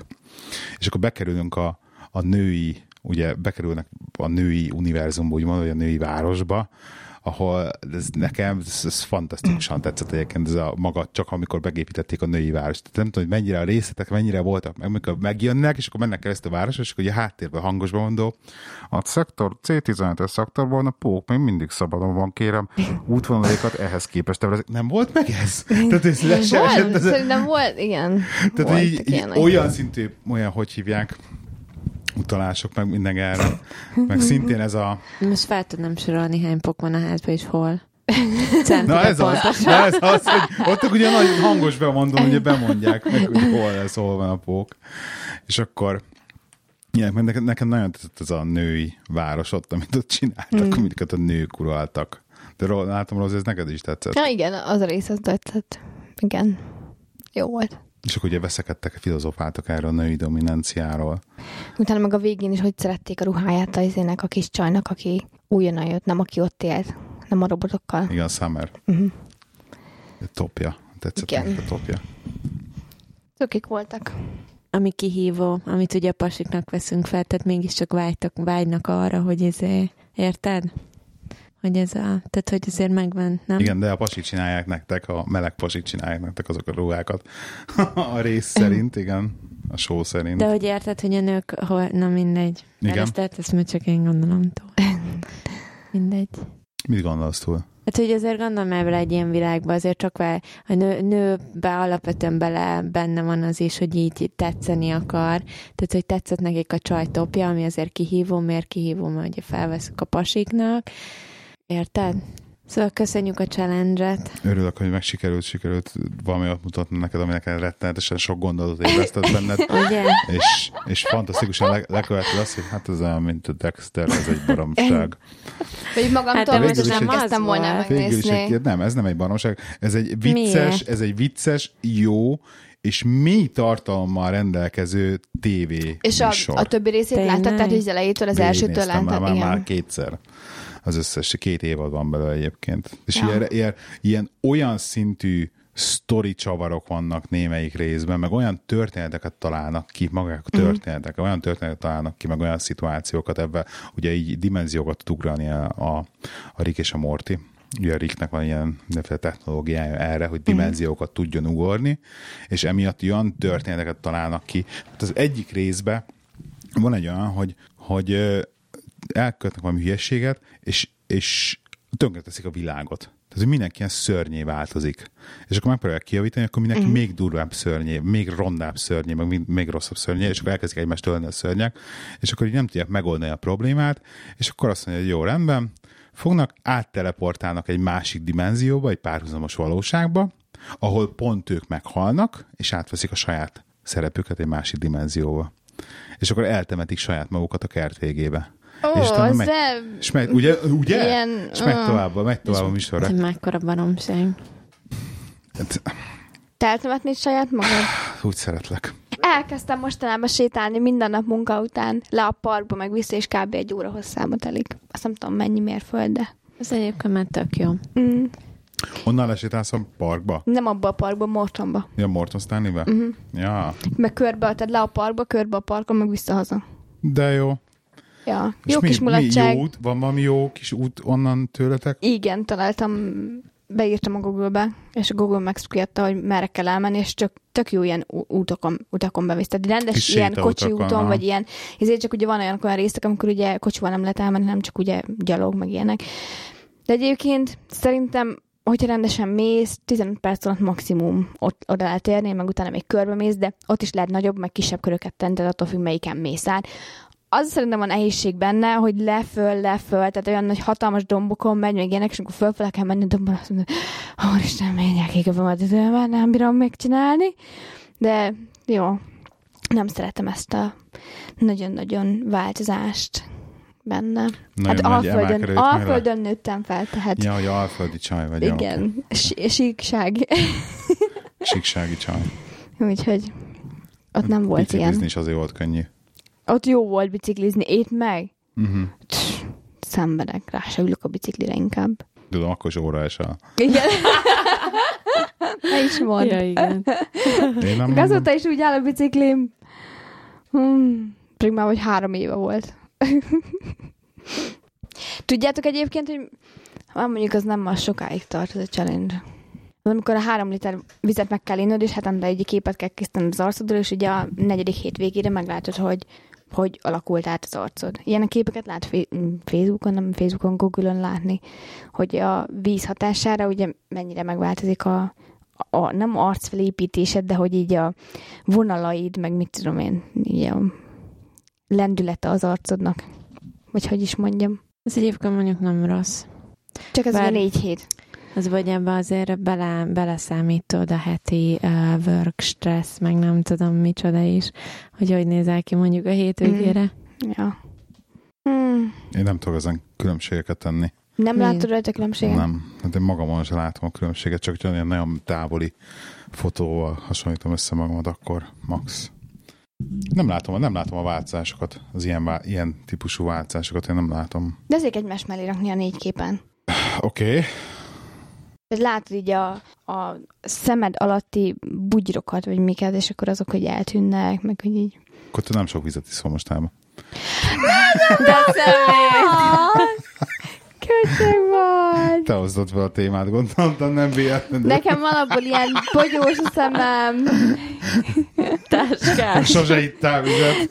És akkor bekerülünk a, a női, ugye bekerülnek a női univerzumba, úgymond, vagy a női városba, ahol ez nekem ez, ez fantasztikusan tetszett egyébként ez a maga, csak amikor begépítették a női várost. Tehát nem tudom, hogy mennyire a részletek, mennyire voltak, meg amikor megjönnek, és akkor mennek keresztül a város, és akkor ugye háttérben hangosban mondó, a szektor C15-es szektorban a pók még mindig szabadon van, kérem, útvonalaikat ehhez képest. tervezek. Nem volt meg ez? <laughs> Tehát ez Volt, ez szerintem volt, igen. tehát Voltak így, ilyenek. olyan szintű, olyan, hogy hívják, utalások, meg minden erre. Meg szintén ez a... Most fel tudnám sorolni, hány pok van a házban, és hol. Na ez az, na ez az, hogy ott ugye nagyon hangos bemondom, ugye bemondják meg, hogy hol lesz, hol van a pók. És akkor ilyen, mert nekem, nekem nagyon tetszett ez a női város ott, amit ott csináltak, mm. amiket a nők uraltak. De látom, Rozi, ez neked is tetszett. Ja, igen, az a rész az tetszett. Igen. Jó volt. És akkor ugye veszekedtek, filozofáltak erről a női dominanciáról. Utána meg a végén is, hogy szerették a ruháját az izének, a kis csajnak, aki újonnan jött, nem aki ott élt, nem a robotokkal. Igen, Summer. Uh-huh. Topja. Tetszett Igen. a topja. Tökik voltak. Ami kihívó, amit ugye a pasiknak veszünk fel, tehát mégiscsak vágytak, vágynak arra, hogy ezért, érted? Hogy ez a, tehát hogy azért megvan, nem? Igen, de a pasik csinálják nektek, a meleg pasik csinálják nektek azok a ruhákat. <laughs> a rész szerint, igen. A show szerint. De hogy érted, hogy a nők, hol, na mindegy. Igen. Ezt, ezt majd csak én gondolom túl. <laughs> Mindegy. Mit gondolsz túl? Hát, hogy azért gondolom el egy ilyen világba, azért csak vár, a nő, nőbe alapvetően bele benne van az is, hogy így tetszeni akar. Tehát, hogy tetszett nekik a csajtopja, ami azért kihívó, miért kihívó, mert ugye felveszünk a pasiknak. Érted? Szóval köszönjük a challenge-et. Örülök, hogy meg sikerült, sikerült valami ott mutatni neked, ami neked rettenetesen sok gondolatot ébresztett benned, <laughs> Ugye? és, és fantasztikusan le, lekövetted azt, hogy hát ez olyan, mint a Dexter, ez egy baromság. <laughs> Vagy magamtól Hát most nem kezdtem volna megnézni. egy, nem, ez nem egy baromság, ez egy vicces, Miért? ez egy vicces, jó, és mély tartalommal rendelkező tévé És a, műsor. a többi részét Tényleg? láttad, tehát hogy az elejétől, az elsőtől Végignéztem láttad? már, már, Igen. már kétszer. Az összes, két évad van belőle egyébként. És Ja. ilyen, ilyen, ilyen olyan szintű sztori csavarok vannak némelyik részben, meg olyan történeteket találnak ki, magák a történetek, olyan történeteket találnak ki, meg olyan szituációkat ebben, ugye így dimenziókat tud ugrani a, a, a Rick és a Morty. Ugye a Ricknek van ilyen technológiája erre, hogy dimenziókat tudjon ugorni, és emiatt olyan történeteket találnak ki. Hát az egyik részben van egy olyan, hogy, hogy ö, elkötnek valami hülyességet, és, és tönkreteszik a világot. Tehát, hogy mindenki ilyen szörnyé változik. És akkor megpróbálják kijavítani, akkor mindenki mm. még durvább szörnyé, még rondább szörnyé, meg még, még rosszabb szörnyé, és akkor elkezdik egymást ölni a szörnyek, és akkor így nem tudják megoldani a problémát, és akkor azt mondja, hogy jó, rendben, fognak, átteleportálnak egy másik dimenzióba, egy párhuzamos valóságba, ahol pont ők meghalnak, és átveszik a saját szerepüket egy másik dimenzióba. És akkor eltemetik saját magukat a kert végébe. Ó, és utána az megy, de... és megy, ugye? ugye? Ilyen, és megy tovább, megy tovább a műsorra. Ez mekkora baromság. Hát, Te eltemetnéd saját magad? úgy szeretlek. Elkezdtem mostanában sétálni minden nap munka után, le a parkba, meg vissza, és kb. egy óra hosszába telik. Azt nem tudom mennyi mérföld, de... Ez egyébként már tök jó. Mm. Onnan lesétálsz a parkba? Nem abba a parkba, Mortonba. Ja, Morton Stanley-be? Uh-huh. Ja, Meg körbe, tehát le a parkba, körbe a parkon, meg vissza haza. de jó. Ja, És jó mi, kis mi mulatság. jó út? Van valami jó kis út onnan tőletek? Igen, találtam, beírtam a Google-be, és a Google Maps kiadta, hogy merre kell elmenni, és csak tök jó ilyen útokon, utakon bevisz. Tehát rendes Kis ilyen kocsi úton, aha. vagy ilyen, ezért csak ugye van olyan, olyan részek, amikor ugye kocsival nem lehet elmenni, nem csak ugye gyalog, meg ilyenek. De egyébként szerintem hogyha rendesen mész, 15 perc alatt maximum ott, oda lehet érni, meg utána még körbe mész, de ott is lehet nagyobb, meg kisebb köröket tenni, tehát attól függ, melyiken mész át. Az szerintem van nehézség benne, hogy leföl, leföl, tehát olyan nagy hatalmas dombokon megy, meg ilyenek, és amikor fölfele kell menni a dombon, azt mondod, hogy Isten, menjek ég a időben, nem bírom megcsinálni. De jó, nem szeretem ezt a nagyon-nagyon változást benne. Nagyon hát Alföldön, Alföldön nőttem fel, tehát Ja, hogy alföldi csaj vagy. igen, sí- síkság. Síksági csaj. <laughs> Úgyhogy ott nem volt Biciklizni ilyen. is azért volt könnyű. Ott jó volt biciklizni, ét meg. Uh-huh. Tss, Szenvedek, rá se ülök a biciklire inkább. Tudom, akkor is óra esel. Igen. <laughs> Ne is mondd. Ja, igen. Én nem. Azóta is úgy áll a biciklim. Hmm, pedig már vagy három éve volt. <laughs> Tudjátok egyébként, hogy már mondjuk az nem az sokáig tart, ez a challenge. Az amikor a három liter vizet meg kell innod, és hetente egy képet kell készíteni az arcodról, és ugye a negyedik hét végére meglátod, hogy hogy alakult át az arcod. Ilyen képeket lát Facebookon, nem Facebookon, Google-on látni, hogy a víz hatására ugye mennyire megváltozik a, a nem arcfelépítésed, de hogy így a vonalaid, meg mit tudom én, így a lendülete az arcodnak. Vagy hogy is mondjam. Ez egyébként mondjuk nem rossz. Csak ez Bár- négy hét. Az vagy ebbe azért bele, beleszámítod a heti uh, work stress, meg nem tudom micsoda is, hogy hogy nézel ki mondjuk a hétvégére. Ja. Hmm. Én nem tudok ezen különbségeket tenni. Nem Mi? látod rajta különbséget? Nem. Hát én magamon sem látom a különbséget, csak hogyha olyan nagyon távoli fotóval hasonlítom össze magamat, akkor max. Nem látom, nem látom a változásokat, az ilyen, ilyen típusú változásokat, én nem látom. De ezért egymás mellé rakni a négy képen. Oké, okay. Tehát látod így a, a szemed alatti bugyrokat, vagy miket, és akkor azok, hogy eltűnnek, meg hogy így. akkor te nem sok vizet iszol mostában. De személy! Köcsög vagy! Te hoztad fel a témát, gondoltam, nem véletlenül. Nekem alapból ilyen bogyós a szemem. Táskás. Sose ittál vizet,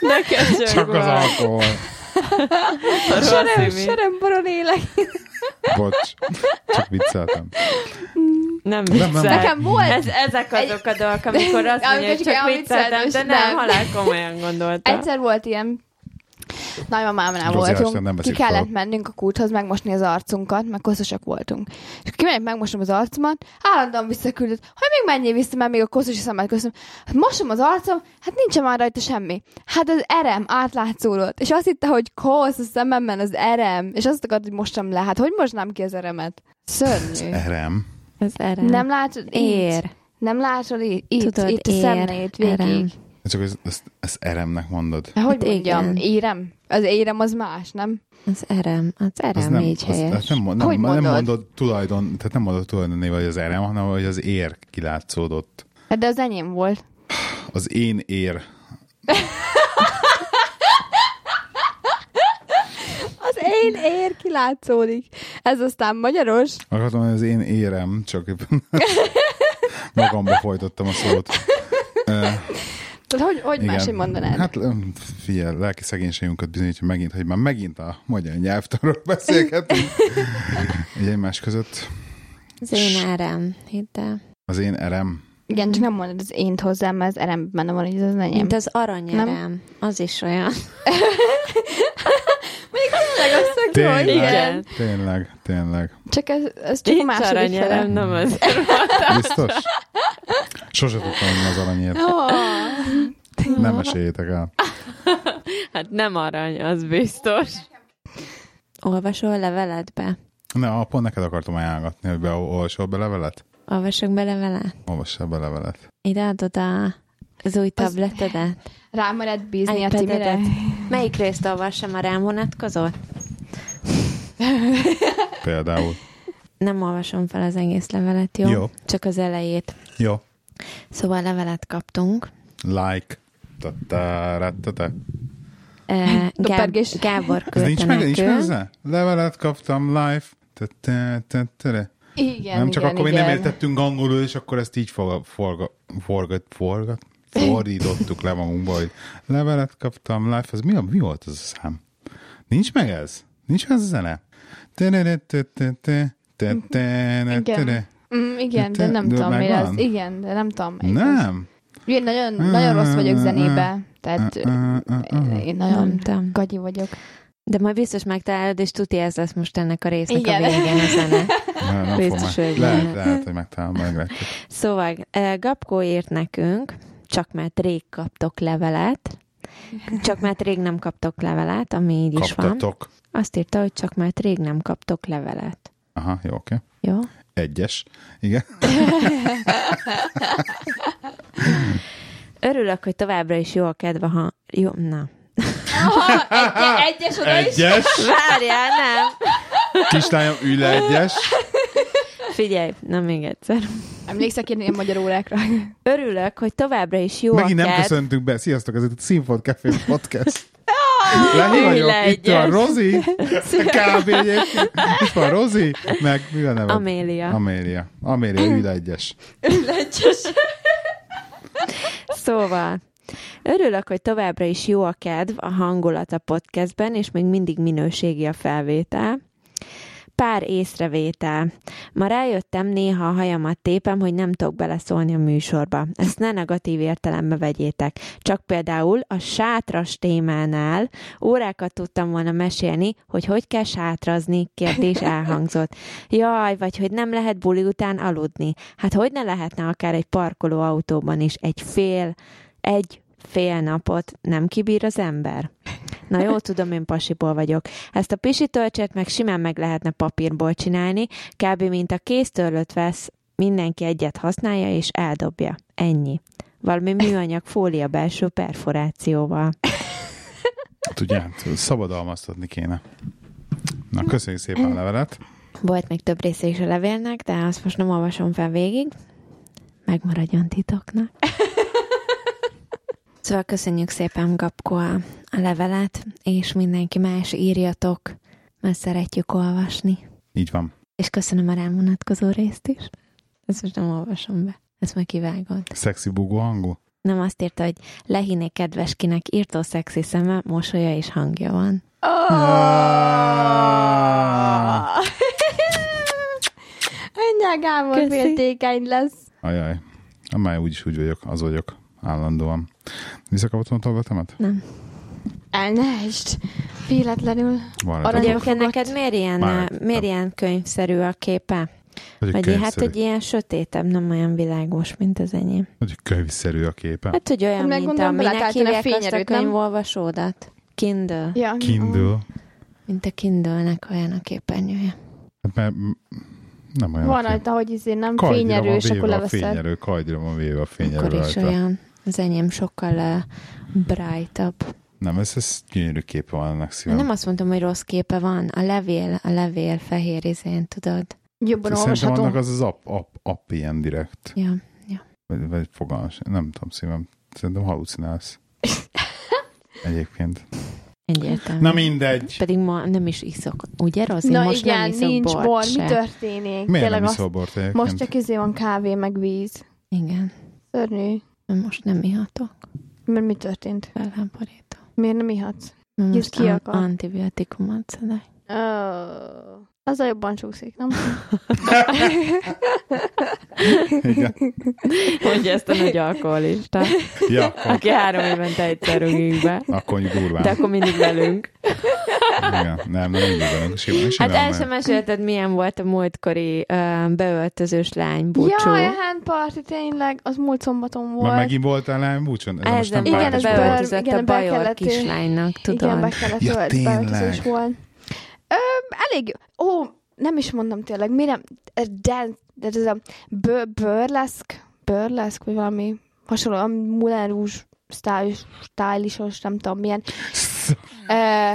De köcsög csak az alkohol. Serem, imi. serembaron élek. Bocs, csak vicceltem. Nem Nem, nem. viccel. Nekem volt Ez, ezek azok a dolgok, amikor azt mondja, hogy csak vicceltem, de vicceltem, nem, nem. halál komolyan gondoltam. Egyszer volt ilyen, nagymamámnál voltunk, ki kellett fel. mennünk a kúthoz megmosni az arcunkat, meg koszosak voltunk. És akkor kimegyek, megmosom az arcomat, állandóan visszaküldött, hogy még menjél vissza, mert még a koszos szemet köszönöm. Hát mosom az arcom, hát nincsen már rajta semmi. Hát az erem átlátszódott. És azt hitte, hogy kosz a szememben az erem. És azt akart, hogy mossam le. Hát hogy mosnám ki az eremet? Szörnyű. Erem. Ez erem. Nem látod? Így. Ér. Nem látod? Itt, Tudod, itt a ér, szemlét végig. erem. Csak ezt, ezt, ezt eremnek mondod. Hát, hogy Hát mondjam, igen. érem? Az érem az más, nem? Az erem, az Az erem nem, így az, helyes. az nem, mond- nem, Hogy nem mondod? mondod tulajdon, tehát nem mondod tulajdonnév, hogy az erem, hanem hogy az ér kilátszódott. Hát de az enyém volt. Az én ér. <laughs> Az én ér kilátszódik. Ez aztán magyaros. Akartam, hogy az én érem, csak éppen <laughs> magamba folytottam a szót. Tehát hogy, hogy máshogy mondanád? Hát figyelj, lelki szegénységünket bizonyítja megint, hogy már megint a magyar nyelvtanról <laughs> beszélgetünk. Egy egymás között. Az én erem, hidd el. Az én erem. Igen, csak nem mondod az ént hozzám, mert az erem benne van, hogy ez az enyém. Mint az aranyerem. Az is olyan. <laughs> Tényleg azt Tényleg, hogy igen. tényleg, tényleg. Csak ez, ez csak a Nincs második aranyerem, fele. nem az. Biztos? Sose tudtam, hogy az aranyért. Oh. Nem meséljétek el. Hát nem arany, az biztos. Olvasol leveletbe? Ne, pont neked akartam ajánlatni, hogy beolvasol be levelet? Olvasok be levelet? Olvassál be levelet. Ide adod a, az új tabletedet? Rám lehet bízni a iPadedet? Timire. Melyik részt olvassam a rám vonatkozót? <laughs> Például. Nem olvasom fel az egész levelet, jó? Jó. Csak az elejét. Jó. Szóval levelet kaptunk. Like. Ta-ta-ra-ta-ta. <laughs> Gáb-. Gábor Ez küldte nincs meg, nincs hozzá? Levelet kaptam live. Igen, Nem csak igen, akkor igen. nem értettünk angolul, és akkor ezt így forga, forga, forgat, forgat, fordítottuk le magunkba, hogy levelet kaptam live. Az mi, a- mi volt az a szám? Nincs meg ez? Nincs meg ez a zene? Te-te-ne-te-te. Mm, igen, de Te- nem de tudom, mi ez. Igen, de nem tudom. melyik az. Nem. Én nagyon, nagyon rossz vagyok zenébe, tehát én nagyon Nem gagyi vagyok. De majd biztos megtalálod, és tuti ez lesz most ennek a résznek Igen. a végén a zene. <laughs> Nem, nem Biztos, hogy Lehet, lehet. lehet, hogy megtalálom, meglátjuk. Szóval eh, Gabkó írt nekünk, csak mert rég kaptok levelet, csak mert rég nem kaptok levelet, ami így is van. Kaptatok. Azt írta, hogy csak mert rég nem kaptok levelet. Aha, jó, oké. Jó? Egyes. Igen. Örülök, hogy továbbra is jó a kedve, ha... Jó, na. Aha, egy, egyes oda is. Egyes. Várjál, nem! Kislányom, ülj le egyes. Figyelj, na még egyszer. Emlékszek én ilyen magyar órákra. Örülök, hogy továbbra is jó Megint a nem köszöntünk be. Sziasztok, ez itt a Színfolt Café Podcast. Lehi ülj vagyok, itt van egyes. Rozi, kb. <laughs> Itt van Rozi, meg mi a neve? Amélia. Amélia. Amélia, ülj le egyes. Szóval, örülök, hogy továbbra is jó a kedv, a hangulat a podcastben, és még mindig minőségi a felvétel. Pár észrevétel. Ma rájöttem, néha a hajamat tépem, hogy nem tudok beleszólni a műsorba. Ezt ne negatív értelembe vegyétek. Csak például a sátras témánál órákat tudtam volna mesélni, hogy hogy kell sátrazni, kérdés <laughs> elhangzott. Jaj, vagy hogy nem lehet buli után aludni. Hát hogy ne lehetne akár egy parkoló autóban is egy fél, egy fél napot nem kibír az ember? Na jó, tudom, én pasiból vagyok. Ezt a pisi tölcset meg simán meg lehetne papírból csinálni, kb. mint a kéztörlőt vesz, mindenki egyet használja és eldobja. Ennyi. Valami műanyag fólia belső perforációval. Hát ugye, szabadalmaztatni kéne. Na, köszönjük szépen a levelet. Volt még több része is a levélnek, de azt most nem olvasom fel végig. Megmaradjon titoknak. Szóval köszönjük szépen, Gabko, a, a levelet, és mindenki más írjatok, mert szeretjük olvasni. Így van. És köszönöm a rám vonatkozó részt is. Ezt most nem olvasom be. Ezt meg kivágod. Szexi bugó hangú. Nem azt írta, hogy lehiné kedves kinek írtó szexi szeme, mosolya és hangja van. <laughs> Ah. Ennyi Gábor féltékeny lesz. Ajaj. Már úgyis úgy vagyok, az vagyok állandóan. Visszakapottam a tabletemet? Nem. Elnest. Véletlenül. Van Aranyag- rajta. Egyébként neked miért ilyen, Már- miért ilyen könyvszerű a képe? Vagy hát, hogy ilyen sötétebb, nem olyan világos, mint az enyém. hogy könyvszerű a képe. Hát, hogy olyan, Hát mint aminek hívják azt a nem? könyvolvasódat. Kindle. Ja. Kindle. Mint a Kindle-nek olyan a képernyője. Hát mert nem olyan. Van rajta, hogy izé nem Kajdira fényerő, van és akkor véve a leveszed. fényerő, kajdira van véve a fényerő Akkor is rajta. olyan. Az enyém sokkal uh, brightabb. Nem, ez, ez gyönyörű képe van ennek szívem. Nem azt mondtam, hogy rossz képe van. A levél, a levél fehér izén, tudod? Jobban Szerintem olvasható. annak az az app, app, app ilyen direkt. Ja. Vagy, vagy fogalmas. Nem tudom szívem. Szerintem halucinálsz. <laughs> Egyébként. Egyértelmű. Na mindegy. Pedig ma nem is iszok. Ugye? Én Na most igen, nem iszok nincs bort bor. se. Mi történik? Miért nem azt- iszol bort egyébként? Most csak izé van kávé, meg víz. Igen. Szörnyű. Most nem ihatok. Mert mi történt? Felháborító. Miért nem ihatsz? Most ki an- akar? antibiotikumot szedek. Oh, az a jobban csúszik, nem? Igen. Mondja ezt a nagy alkoholista, Ja, <laughs> aki három évente egyszer rugik be. akkor durván. De akkor mindig velünk. Igen. Nem, nem így velünk. Simán, Hát simán el megy. sem mesélted, milyen volt a múltkori uh, beöltözős lány búcsú. Jaj, a handparty tényleg, az múlt szombaton volt. Ma megint voltál nem búcsön? Ez Ez nem nem Igen, beöltözött igen, a bajor kellett- kislánynak, tudod? Igen, be kellett Ja, beöltözés volt. Ö, elég, ó, nem is mondom tényleg, mire, de, de ez a bő, burleszk, burleszk, vagy valami hasonló, a Moulin Rouge style, stylisos, nem tudom milyen. Ö,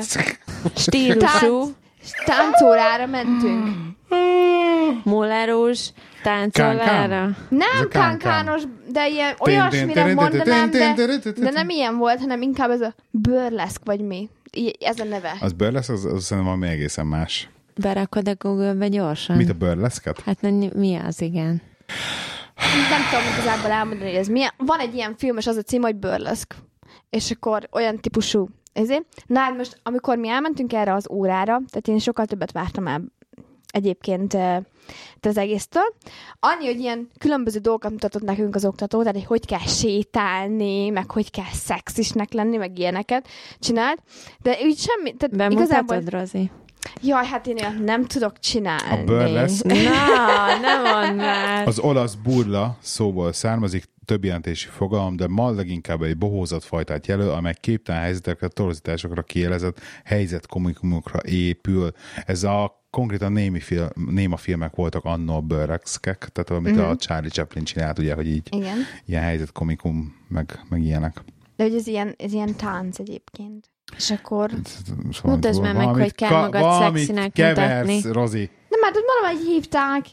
Stílusú, táncórára mentünk. mullerús, táncolára. Nem kánkános, de ilyen olyasmire mondanám, de, de nem ilyen volt, hanem inkább ez a burleszk, vagy mi. Ez a neve. Az burlesz, az, az szerintem valami egészen más. Berakod a Google-be gyorsan? Mit a burleszket? Hát na, mi az, igen. nem tudom igazából elmondani, hogy ez milyen. Van egy ilyen film, és az a cím, hogy Burlesque. És akkor olyan típusú ezért. Na hát most, amikor mi elmentünk erre az órára, tehát én sokkal többet vártam el egyébként az egésztől. Annyi, hogy ilyen különböző dolgokat mutatott nekünk az oktató, tehát hogy hogy kell sétálni, meg hogy kell szexisnek lenni, meg ilyeneket csinált. De úgy semmi, tehát igazából... Bemutatod, Rozi? Jaj, hát én olyat nem tudok csinálni. A burlesque Na, nem <laughs> mondd már. Az olasz burla szóból származik, több jelentési fogalom, de ma leginkább egy bohózat fajtát jelöl, amely képtelen helyzetekre, torzításokra kielezett helyzetkomikumokra épül. Ez a konkrétan némi film, néma filmek voltak annó a burleszkek, tehát amit Mhm. mm-hmm. a Charlie Chaplin csinált, ugye, hogy így Igen. ilyen helyzetkomikum, meg, meg ilyenek. De hogy ez ilyen, ez ilyen tánc egyébként. És akkor... Szóval Mutasd már meg, hogy kell ka- magad valamit szexinek keversz, mutatni. Rozi. Nem, hát ott valahogy hívták,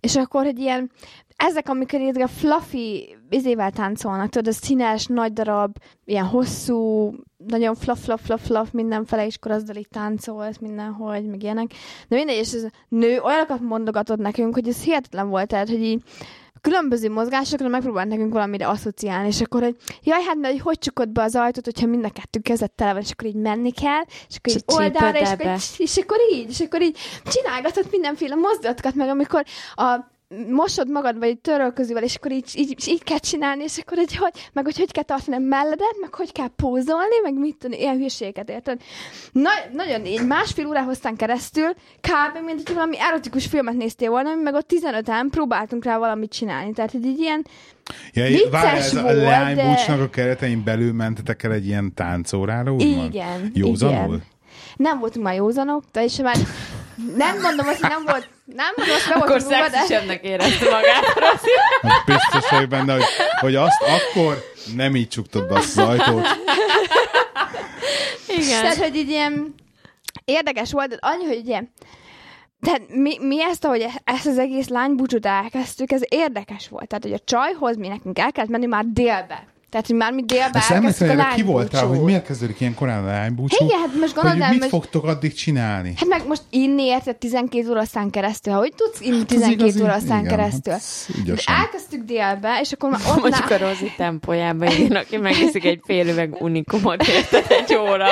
és akkor egy ilyen, ezek, amikor így a fluffy izével táncolnak, tudod, a színes, nagy darab, ilyen hosszú, nagyon fluff, fluff, fluff, fluff mindenfele, azzal így táncolsz mindenhogy, meg ilyenek. De mindegy, és ez nő olyanokat mondogatott nekünk, hogy ez hihetetlen volt, tehát, hogy így különböző mozgásokra megpróbált nekünk valamire asszociálni, és akkor, hogy jaj, hát hogy, hogy csukod be az ajtót, hogyha mind a kettő kezed tele van, és akkor így menni kell, és akkor így oldalra, és akkor, és akkor így, és akkor így csinálgatott mindenféle mozdulatokat, meg amikor a mosod magad, vagy törölközővel, és akkor így, így, így kell csinálni, és akkor egy, hogy, meg hogy hogy kell tartani a melledet, meg hogy kell pózolni, meg mit tudom, ilyen hülyeséget, érted? Na, nagyon így másfél órá hoztán keresztül, kb. mint hogy valami erotikus filmet néztél volna, meg ott 15-en próbáltunk rá valamit csinálni. Tehát, hogy így ilyen, Ja, várj, ez a volt, leánybúcsnak de- a keretein belül mentetek el egy ilyen táncórára, úgymond? igen, Józanul? igen. Nem voltunk már józanok, de és már nem mondom azt, hogy nem volt, nem mondom azt, hogy be Akkor szexisebbnek érezte magát. Hát Biztos vagyok benne, hogy, hogy azt akkor nem így csuktad be azt az ajtót. Igen. Tehát, hogy így ilyen érdekes volt, annyi, hogy ugye tehát mi, mi ezt, ahogy ezt az egész lánybúcsút elkezdtük, ez érdekes volt. Tehát, hogy a csajhoz mi nekünk el kellett menni már délbe. Tehát, hogy már mi délbe Ezt elkezdtük a emlékszel, ki voltál, hogy miért kezdődik ilyen korán a lánybúcsú? Igen, hát most gondold hogy mit hogy- fogtok addig csinálni? Hát meg most inni érted 12 óra szán keresztül. Hogy tudsz inni Hát az 12 igazi- óra szán igen, keresztül? hát elkezdtük délbe, és akkor már ott Mondjuk a Rozi tempójában, igen, aki megiszik egy fél üveg unikumot, érted egy óra.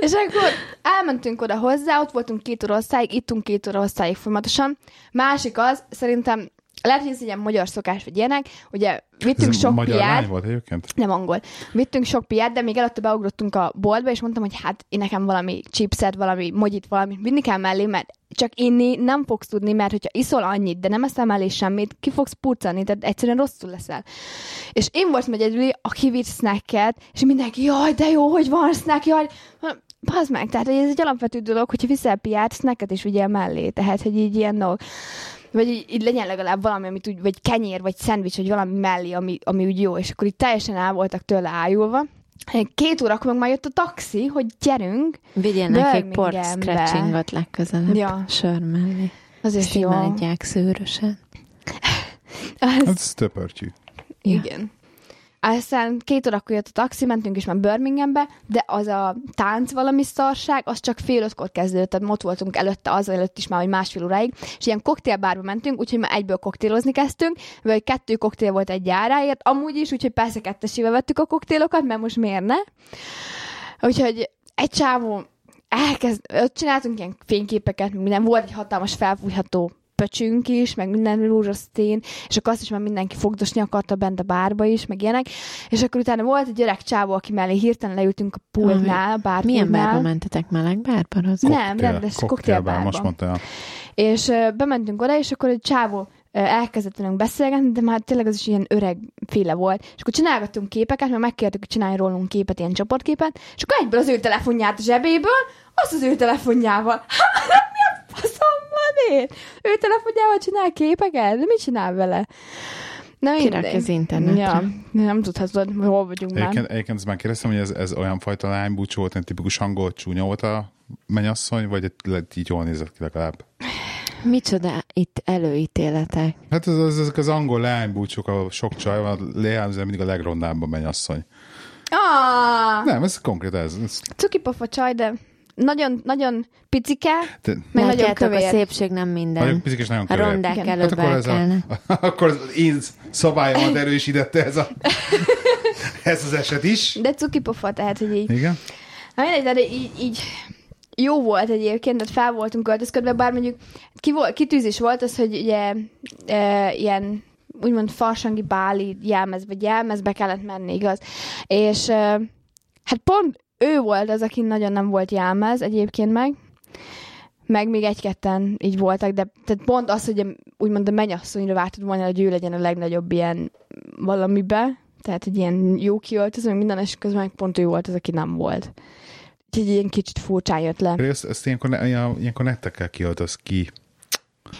És akkor elmentünk oda hozzá, ott voltunk két óra hosszáig, ittunk két óra hosszáig folyamatosan. Másik az, szerintem lehet, hogy ez ilyen magyar szokás, vagy ilyenek, ugye vittünk Ez sok magyar lány piát, volt egyébként? nem angol. Vittünk sok piát, de még előtte beugrottunk a boltba, és mondtam, hogy hát én nekem valami chipset, valami mogyit, valami vinni kell mellé, mert csak inni nem fogsz tudni, mert hogyha iszol annyit, de nem eszel mellé semmit, ki fogsz purcani, tehát egyszerűen rosszul leszel. És én voltam egyedül, aki vitt snacket, és mindenki, jaj, de jó, hogy van snack, jaj, Bazd meg, tehát ez egy alapvető dolog, hogyha viszel piát, snacket is vigyél mellé, tehát, hogy így ilyen dolog. Vagy így, így legyen legalább valami, amit úgy, vagy kenyér, vagy szendvics, vagy valami mellé, ami, ami úgy jó, és akkor így teljesen el voltak tőle ájulva. Két órakor meg már jött a taxi, hogy gyerünk. Vigyen nekik pork scratchingot legközelebb. Ja. Sör mellé. <laughs> Az is jó. szőrösen. Az, ez töpörtyű. igen. Aztán két órakor jött a taxi, mentünk is már Birminghambe, de az a tánc valami szarság, az csak fél ötkor kezdődött, tehát ott voltunk előtte, az előtt is már, hogy másfél óráig, és ilyen koktélbárba mentünk, úgyhogy már egyből koktélozni kezdtünk, vagy kettő koktél volt egy járáért, amúgy is, úgyhogy persze kettesével vettük a koktélokat, mert most miért ne? Úgyhogy egy csávó elkezd, ott csináltunk ilyen fényképeket, minden, volt egy hatalmas felfújható pöcsünk is, meg minden rózsaszín, és akkor azt is már mindenki fogdosni akarta bent a bárba is, meg ilyenek, és akkor utána volt egy öreg csávó, aki mellé hirtelen leültünk a pultnál, a bárpultnál. Milyen bárba mentetek? Meleg bárba? Az? Nem, rendes koktélbár, koktélbárba. most mondta. el. És ö, bementünk oda, és akkor egy csávó elkezdett velünk beszélgetni, de már tényleg az is ilyen öreg féle volt. És akkor csinálgattunk képeket, mert megkértük, hogy csinálj rólunk képet, ilyen csoportképet, és akkor egyből az ő telefonját a zsebéből, azt az ő telefonjával. <laughs> Hát, mi faszom van én? Ő telefonjával csinál képeket? De mit csinál vele? Na Kirak mindegy. az internetre. Ja, nem tudhatod, hol vagyunk már. Egyébként, egyébként ezt már kérdeztem, hogy ez, ez olyan fajta lánybúcsú volt, egy tipikus angol csúnya volt a mennyasszony, vagy így jól nézett ki legalább? Micsoda itt előítéletek? Hát ez, ez, ezek az angol lánybúcsúk, ahol sok csaj van, lejelzem mindig a legrondább a mennyasszony. Ah, Nem, ez konkrét ez. ez cukipofa csaj, de nagyon, nagyon picike, de, meg nagyon Látjátok, a kövér. szépség nem minden. nagyon pizik és nagyon A kövér. rondák Igen. előbb Hát akkor ez, a, <laughs> akkor az én szabályomat erősítette ez, a, <laughs> ez az eset is. De cukipofa, tehát, hogy így. Igen? Na mindegy, de így, így jó volt egyébként, tehát fel voltunk költözködve, bár mondjuk ki volt, kitűzés volt az, hogy ugye e, ilyen úgymond farsangi báli jelmez, vagy jelmezbe kellett menni, igaz? És e, hát pont ő volt az, aki nagyon nem volt jelmez egyébként meg, meg még egy-ketten így voltak, de tehát pont az, hogy úgymond a mennyasszonyra vártad volna, hogy ő legyen a legnagyobb ilyen valamibe, tehát egy ilyen jó kiöltöző, minden, és közben meg pont ő volt az, aki nem volt. Úgyhogy ilyen kicsit furcsán jött le. Ezt, ezt ilyenkor, ne, ilyen- ilyenkor nettekkel kiöltöz ki.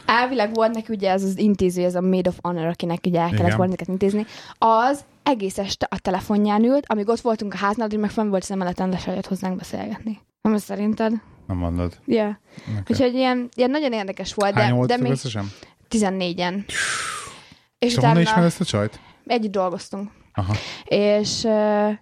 Elvileg volt neki ugye ez az intéző, ez a Maid of Honor, akinek ugye el kellett volna ezeket intézni. Az egész este a telefonján ült, amíg ott voltunk a háznál, addig meg fenn volt az emeleten, le se jött hozzánk beszélgetni. Nem szerinted? Nem mondod. Yeah. Okay. Úgyhogy ilyen, ilyen nagyon érdekes volt, Hány de, volt de még összesen? 14-en. És honnan utána ismer ezt a csajt? együtt dolgoztunk. Aha. És uh,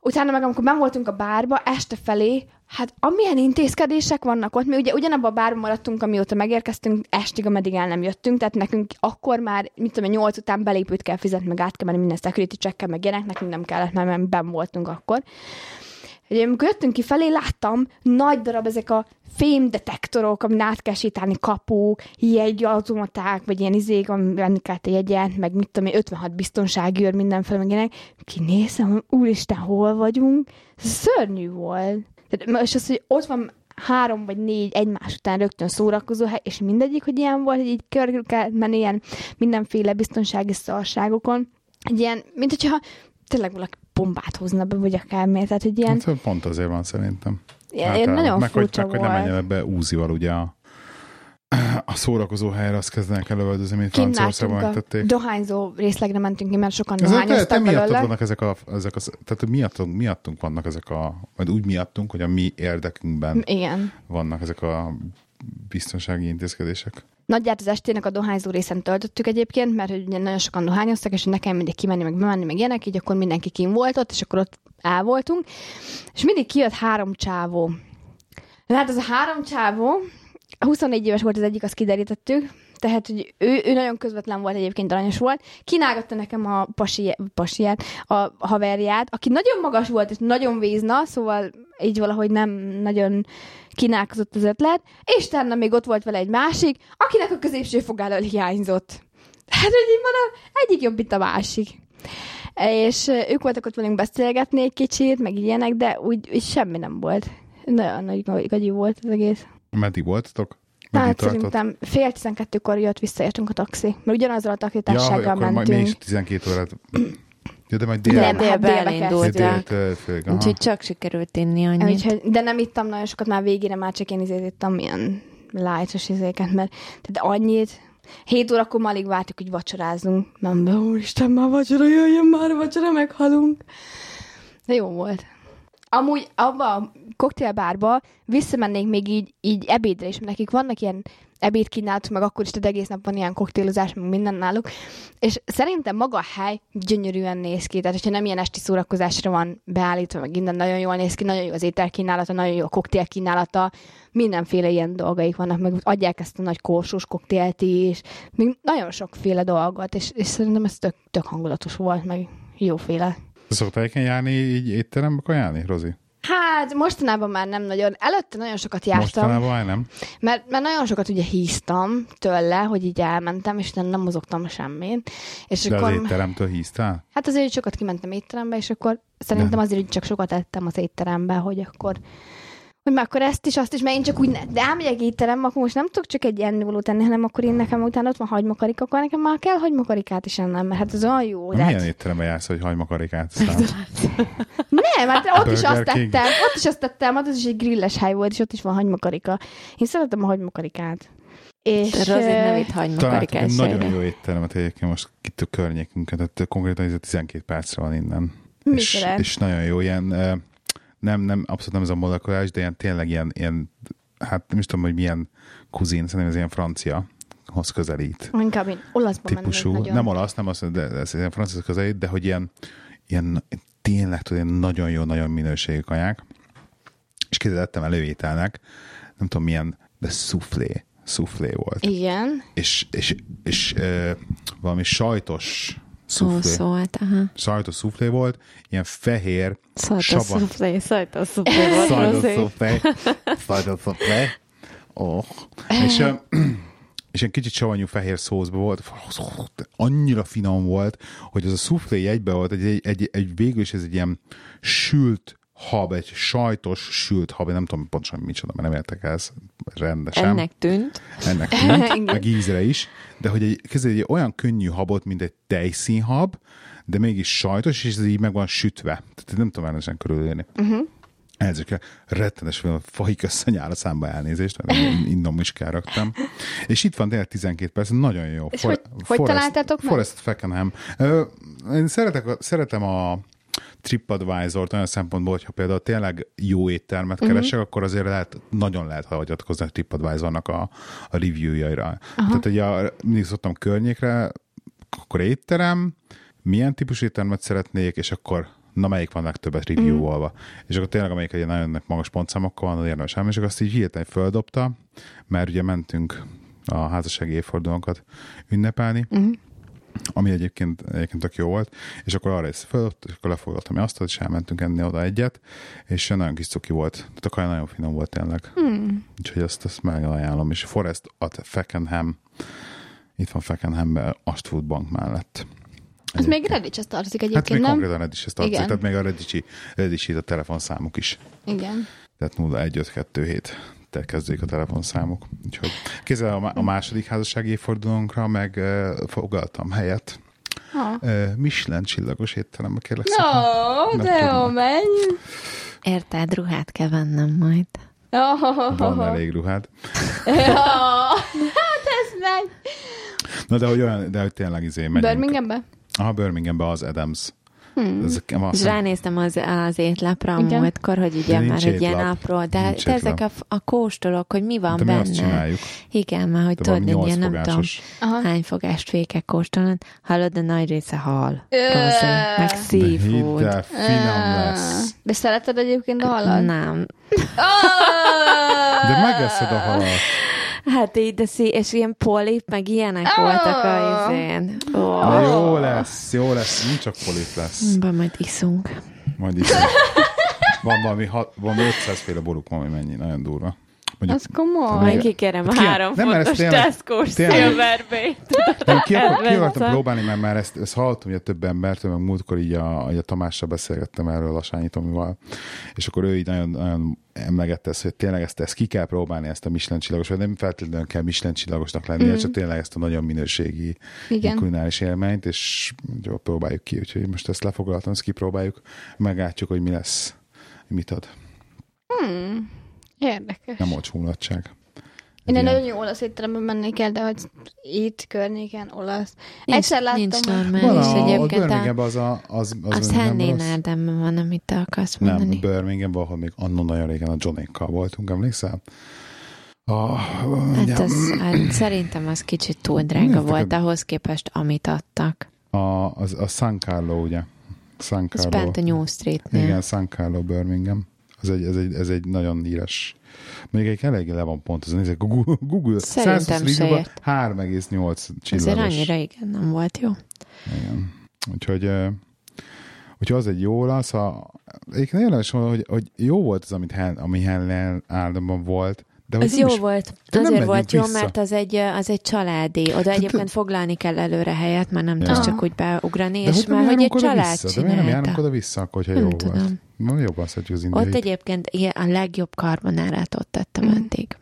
utána meg, amikor ben voltunk a bárba, este felé, hát amilyen intézkedések vannak ott, mi ugye ugyanabban a bárban maradtunk, amióta megérkeztünk, estig, ameddig el nem jöttünk, tehát nekünk akkor már, mit tudom, én, nyolc után belépőt kell fizetni, meg át kell menni minden security check meg ilyenek, nekünk nem kellett, mert ben voltunk akkor. Ugye, amikor jöttünk ki felé, láttam nagy darab ezek a fémdetektorok, amin át kell sétálni kapuk, jegyautomaták, vagy ilyen izék, amin venni kellett a jegyet, meg mit tudom én, 56 biztonsági őr, mindenféle, meg ilyenek. Kinézem, úristen, hol vagyunk? Szörnyű volt. Tehát, és az, hogy ott van három vagy négy egymás után rögtön szórakozó hely, és mindegyik, hogy ilyen volt, hogy így körül kell menni ilyen mindenféle biztonsági szarságokon. Egy ilyen, mint hogyha tényleg valaki bombát hozna be, vagy akármiért. Tehát, hogy ilyen, Hát, pont azért van szerintem. ilyen, ilyen nagyon meg, furcsa hogy, meg, volt. hogy nem menjenek be úzival ugye a, a szórakozó helyre, azt kezdenek előöldözni, mint Franciaországban megtették. dohányzó részlegre mentünk ki, mert sokan dohányoztak belőle. vannak ezek a, ezek a tehát miattunk, miattunk vannak ezek a, vagy úgy miattunk, hogy a mi érdekünkben Igen. vannak ezek a biztonsági intézkedések. Nagyját az estének a dohányzó részen töltöttük egyébként, mert ugye nagyon sokan dohányoztak, és nekem mindig kimenni, meg bemenni, meg ilyenek, így akkor mindenki kim volt ott, és akkor ott el voltunk. És mindig kijött három csávó. Hát az a három csávó, 24 éves volt az egyik, azt kiderítettük, tehát, hogy ő, ő nagyon közvetlen volt egyébként, aranyos volt. Kínálgatta nekem a pasi, pasiát, a haverját, aki nagyon magas volt, és nagyon vízna, szóval így valahogy nem nagyon kínálkozott az ötlet, és utána még ott volt vele egy másik, akinek a középső fogállal hiányzott. Hát, hogy így mondom, egyik jobb, mint a másik. És ők voltak ott velünk beszélgetni egy kicsit, meg ilyenek, de úgy, úgy semmi nem volt. Nagyon nagy gagyi volt az egész. Meddig voltatok? Meddig Hát tartott? szerintem fél tizenkettőkor jött visszaértünk a taxi. Mert ugyanazzal a Ja, taxitársággal akkor majd mi is mentünk. 12 órát. <clears throat> Ja, de majd Nem. Délbe hát délbe elindultak. Dél- félig, aha. Úgyhogy csak sikerült inni annyit. Úgyhogy, de nem ittam nagyon sokat, már végére már csak én izét ittam ilyen lightos izéket, mert tehát annyit, Hét órakor már alig vártuk, hogy vacsorázunk. Nem, de úristen, már vacsora, jöjjön már vacsora, meghalunk. De jó volt. Amúgy abba a koktélbárba visszamennék még így, így ebédre is, nekik vannak ilyen ebédkínálatok, meg akkor is tehát egész nap van ilyen koktélozás, meg minden náluk. És szerintem maga a hely gyönyörűen néz ki, tehát hogyha nem ilyen esti szórakozásra van beállítva, meg minden nagyon jól néz ki, nagyon jó az ételkínálata, nagyon jó a koktélkínálata, mindenféle ilyen dolgaik vannak, meg adják ezt a nagy korsós koktélt is, még nagyon sokféle dolgot, és, és szerintem ez tök, tök hangulatos volt, meg jóféle. Szoktál járni így étterembe kajálni, Rozi? Hát mostanában már nem nagyon. Előtte nagyon sokat jártam. Mostanában már nem? Mert, mert nagyon sokat ugye híztam tőle, hogy így elmentem, és nem, nem mozogtam semmin. És De akkor, az étteremtől híztál? Hát azért hogy sokat kimentem étterembe, és akkor szerintem azért, hogy csak sokat ettem az étterembe, hogy akkor hogy már akkor ezt is, azt is, mert én csak úgy, ne, de elmegyek étterembe, akkor most nem tudok csak egy ennivalót tenni, hanem akkor én nekem utána ott van hagymakarika, akkor nekem már kell hagymakarikát is ennem, mert hát ez olyan jó. De milyen hát- étterembe jársz, hogy hagymakarikát? <laughs> Nem, hát ott is azt King. tettem, ott is azt tettem, ott is egy grilles hely volt, és ott is van hagymakarika. Én szeretem a hagymakarikát. És, De Rozi nem itt hagyma Találtuk egy karikás nagyon jó étteremet egyébként most itt a környékünkön, tehát konkrétan ez a 12 percre van innen. És, Micsoda? és nagyon jó, ilyen, nem, nem, abszolút nem ez a molekulás, de ilyen tényleg ilyen, ilyen hát nem is tudom, hogy milyen kuzin, szerintem ez ilyen francia hoz közelít Inkább én olaszba típusú, nagyon. nem olasz, nem azt, de ez ilyen francia közelít, de hogy ilyen, ilyen tényleg tudod, ilyen nagyon jó, nagyon minőségű kaják. És készítettem előételnek, nem tudom milyen, de soufflé, soufflé volt. Igen. És, és, és ö, valami sajtos Szó soufflé, szólt, aha. sajtos soufflé volt, ilyen fehér, Sajtos Saban. szuflé, sajtos szuflé volt, Sajtos soufflé, sajtos soufflé. Oh. És, <clears throat> és ilyen kicsit savanyú fehér szószba volt, annyira finom volt, hogy az a soufflé egybe volt, egy, egy, egy, egy végül is ez egy ilyen sült hab, egy sajtos sült hab, én nem tudom pontosan micsoda, mert nem értek ezt rendesen Ennek tűnt. ennek <laughs> tűnt, meg ízre is, de hogy egy, kezdve egy olyan könnyű habot, mint egy tejszínhab, de mégis sajtos, és ez így meg van sütve. Tehát nem tudom rendesen körülélni. Uh-huh. Ezekre rettenes fahi összenyál a számba elnézést, innom is kell raktam. És itt van tényleg 12 perc, nagyon jó. És hogy- hogy találtátok meg? Forest Feckenham. Én szeretek, a- szeretem a TripAdvisor-t olyan szempontból, hogyha például tényleg jó éttermet Mhm. keresek, uh-huh. akkor azért lehet, nagyon lehet hagyatkozni a TripAdvisor-nak a, a review-jaira. Tehát ugye mindig szoktam környékre, akkor étterem, milyen típusú éttermet szeretnék, és akkor na melyik van legtöbbet review-olva. És akkor tényleg amelyik egy nagyon magas pontszámokkal van, érdemes elmenni, és akkor azt így hirtelen földobta, mert ugye mentünk a házassági évfordulónkat ünnepelni, uh-huh. Ami egyébként, egyébként tök jó volt, és akkor arra is földobta, és akkor lefoglaltam azt, és elmentünk enni oda egyet, és nagyon kis cuki volt. Tehát a kaja nagyon finom volt tényleg. Hmm. Úgyhogy ezt, ezt megajánlom. És Forest at Feckenham, itt van Feckenhamben, Astfood Bank mellett. Az még Redditch tartozik Hát egyébként, még nem? konkrétan Redditch-hez tartozik, Igen. tehát még a Redditch-i, Redditch a telefonszámuk is. Igen. Tehát 01527 te kezdődik a telefonszámok. Úgyhogy kézzel a, má- a második házassági évfordulónkra meg uh, foglaltam helyet. Ha. Uh, Michelin csillagos étterembe kérlek No, szépen. de jó, menj! Érted, ruhát kell vennem majd. Van elég ruhád. <laughs> Hát ez megy. Na de hogy olyan, de hogy tényleg izé megyünk. Birminghambe? Aha, Birminghambe az Adams. Hmm. Ez, azt És hiszem- ránéztem az, az étlapra Igen. múltkor, hogy ugye De már nincs egy ilyen étlap. apró, de, Nincs de ezek a, étlap. a kóstolok, hogy mi van de mi benne. azt csináljuk. Igen, mert hogy De tudod, egy ilyen nem tudom. Aha. hány fogást fékek kóstolni. Hallod, de nagy része hal. Rozi, meg De seafood. hidd el, finom lesz. De szereted egyébként a halat? Nem. De megeszed a halat. Hát így, de szí, és ilyen polip, meg ilyenek voltak a izén. Oh. jó lesz, jó lesz, nem csak polip lesz. Ba, majd iszunk. Majd is. Van valami, hat, valami 500 féle boruk, valami mennyi, nagyon durva. Mondjuk, Az komoly. Majd kikérem a Hát három nem, fontos Silverbait. nem, ki, akar, ki akartam próbálni, mert már ezt, ezt hallottam ugye több embertől, meg múltkor így a, a Tamással beszélgettem erről a Sányi Tomival, és akkor ő így nagyon, nagyon emlegette ezt, hogy tényleg ezt, ezt ki kell próbálni, ezt a Michelin csillagos, vagy nem feltétlenül kell Michelin csillagosnak lennie, mm. csak tényleg ezt a nagyon minőségi Igen. kulináris élményt, és jó, próbáljuk ki, úgyhogy most ezt lefoglaltam, ezt kipróbáljuk, meglátjuk, hogy mi lesz, mit ad. Érdekes. Nem olcsó mulatság. Én egy ilyen- nagyon jó olasz étteremben mennék el, de hogy itt környéken olasz. Nincs, Egyszer láttam nincs már. Van normális a, a egyébként. A, Birminghamben az a... Az, az, az nem Henné rossz. Nárdemben van, amit te akarsz Nem, mondani. Birminghamben, ahol még annó nagyon régen a Johnékkal voltunk, emlékszel? A, Hát, az, hát szerintem az kicsit túl drága Nézd, volt neked- ahhoz képest, amit adtak. a, az, a San Carlo, ugye? San Ez Carlo. bent a New Streetnél. Igen, San Carlo, Birmingham. Ez egy, ez egy, ez egy nagyon híres. Még egy eléggé le van pontozva. Nézzük, Google, Google Szerintem 120 se review-ban ért. 3,8 Azért csillagos. annyira igen, nem volt jó. Igen. Úgyhogy, úgyhogy az egy jó lesz. A, egyébként érdemes volna, hogy, hogy jó volt az, amit Hen, ami Helen áldamban volt, de Az jó is, volt. Azért volt jó, vissza. mert az egy, az egy családi. Oda egyébként foglalni kell előre helyet, mert nem Ja. tudsz csak úgy beugrani, de és már hogy egy család vissza? De miért nem járunk csinálta. oda vissza, akkor, hogyha Nem jó tudom. volt? Na, jobban szeretjük az indiait. Ott egyébként ilyen a legjobb karbonárát ott tettem Mm. eddig.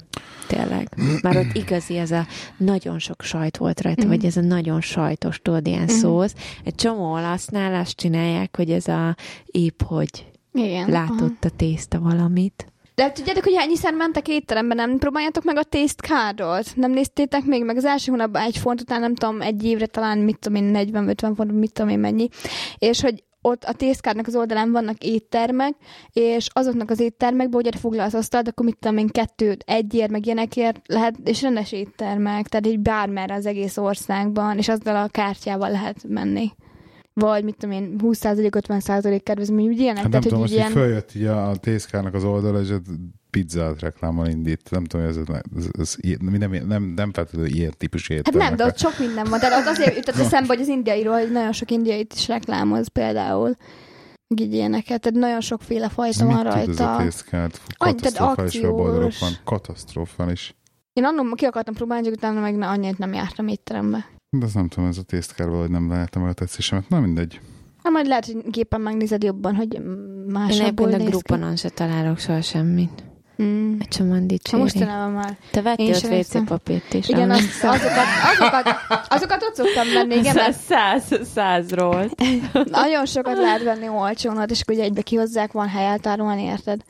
Tényleg. Már ott igazi ez a nagyon sok sajt volt rajta, Mm. vagy ez a nagyon sajtos, tudod, ilyen Mm. szósz. Egy csomó olasznál azt csinálják, hogy ez a épp, hogy Igen. aha. látott a tészta valamit. De tudjátok, hogy ennyiszer mentek étterembe, nem próbáljátok meg a cardot? Nem néztétek még meg az első hónapban egy font után, nem tudom, egy évre talán, mit tudom én, 40-50 font, mit tudom én mennyi. És hogy ott a taste cardnak az oldalán vannak éttermek, és azoknak az éttermekben, hogy foglalsz asztalt, akkor mit tudom én, kettő, egyért, meg ilyenekért lehet, és rendes éttermek, tehát így bármerre az egész országban, és azzal a kártyával lehet menni. Vagy mit tudom én, 20% 50% kedvezmény, úgy ilyenek. Hát nem tehát, tudom, hogy most így följött így a tészkának az oldala, és pizzát reklámmal indít. Nem tudom, ez, ez, ez, nem, nem, nem, nem feltétlenül ilyen típusú Hát éttermek. nem, de ott sok minden van. Tehát az azért jutott eszembe, <laughs> hogy az indiairól, hogy nagyon sok indiait is reklámoz például. Így ilyeneket, tehát nagyon sokféle fajta mit van tud ez a rajta. tészkát? Katasztrofális van. Katasztrofális. Én annól ki akartam próbálni, csak utána meg annyit nem jártam étterembe. De azt nem tudom, ez a tészkár valahogy nem lehetem el a tetszésemet. Na mindegy. Hát majd lehet, hogy gépen megnézed jobban, hogy Én másabbul egyébként a grupponon se találok soha semmit. Mm. Egy csomóan Ha dicséri. mostanában már. Te vettél ott. WC papírt is. Igen, az, emlékszel? azokat, azokat, azokat ott szoktam venni, igen, mert száz, százról. nagyon sokat lehet venni olcsón, és akkor ugye egybe kihozzák, van hely eltárolni, érted?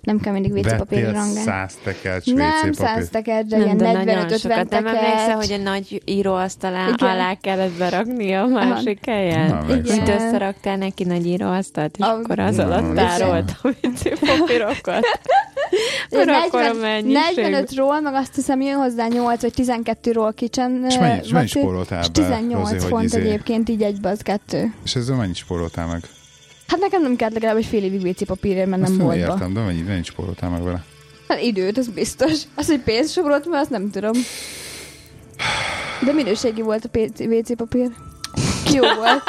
Nem kell mindig WC papírra Vettél rangálni. száz tekercs Nem száz papír. tekercs, de Nem, ilyen de nagyon 45-50 sokat. Nem emlékszel, tekercs. hogy a nagy íróasztalán Igen. alá kellett berakni a másik helyen? Nem emlékszem. Mint Igen. összeraktál neki nagy íróasztalt, és A- akkor az alatt tárolt a WC papírokat. <laughs> Mert akkor a mennyiség. 45-ról, meg azt hiszem jön hozzá 8 vagy 12-ról kicsen. És mennyi- vacit, spóroltál és be, 18 Rozi, font izé- egyébként így egybe az kettő. És ezzel mennyit spóroltál meg? Hát nekem nem kellett legalább egy fél évig WC papírért mennem boltba. értem, de mennyit, mennyit spóroltál meg vele? Hát időt, az biztos. Az, hogy pénzt sorolt, mert azt nem tudom. De minőségi volt a WC papír. Jó volt.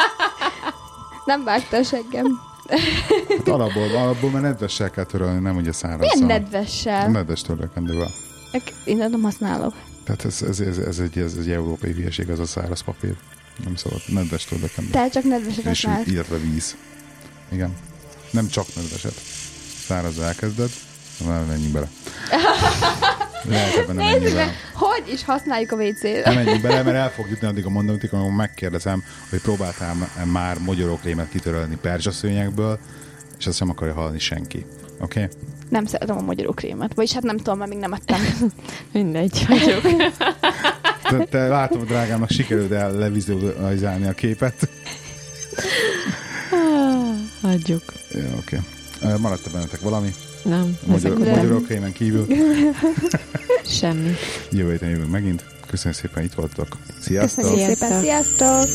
<laughs> Nem vágta a seggem. Hát <laughs> alapból, alapból mert nedvessel kell törölni, nem ugye szárazzal. Milyen nedvessel? Nedves törlőkendővel. Én nem használok. Tehát ez, ez, ez, ez, egy, ez egy európai hülyeség, az a száraz papír. Nem szabad. Nedves törlőkendő. Te csak nedveset És használsz. illetve víz. Igen. Nem csak nedveset. Szárazza elkezded, nem menjünk bele. <laughs> Lehet ebben nem bele. meg, hogy is használjuk a WC-t. Nem menjünk bele, mert el fog jutni addig a mondatig, amikor megkérdezem, hogy próbáltál már mogyorókrémet kitörölni perzsaszőnyekből, és azt sem akarja hallani senki. Oké? Okay? Nem szeretem a magyarókrémet. Vagyis hát nem tudom, mert még nem ettem. <laughs> Mindegy vagyok. Te, te látom, drágámnak sikerült el levizualizálni a képet. Hagyjuk. Ja, oké. Okay. Maradt-e bennetek valami? Nem, magyar, nem. magyarokrémen kívül? <laughs> semmi. Jövő héten jövünk megint. Köszönöm szépen, itt voltok. Sziasztok! Sziasztok. szépen, sziasztok!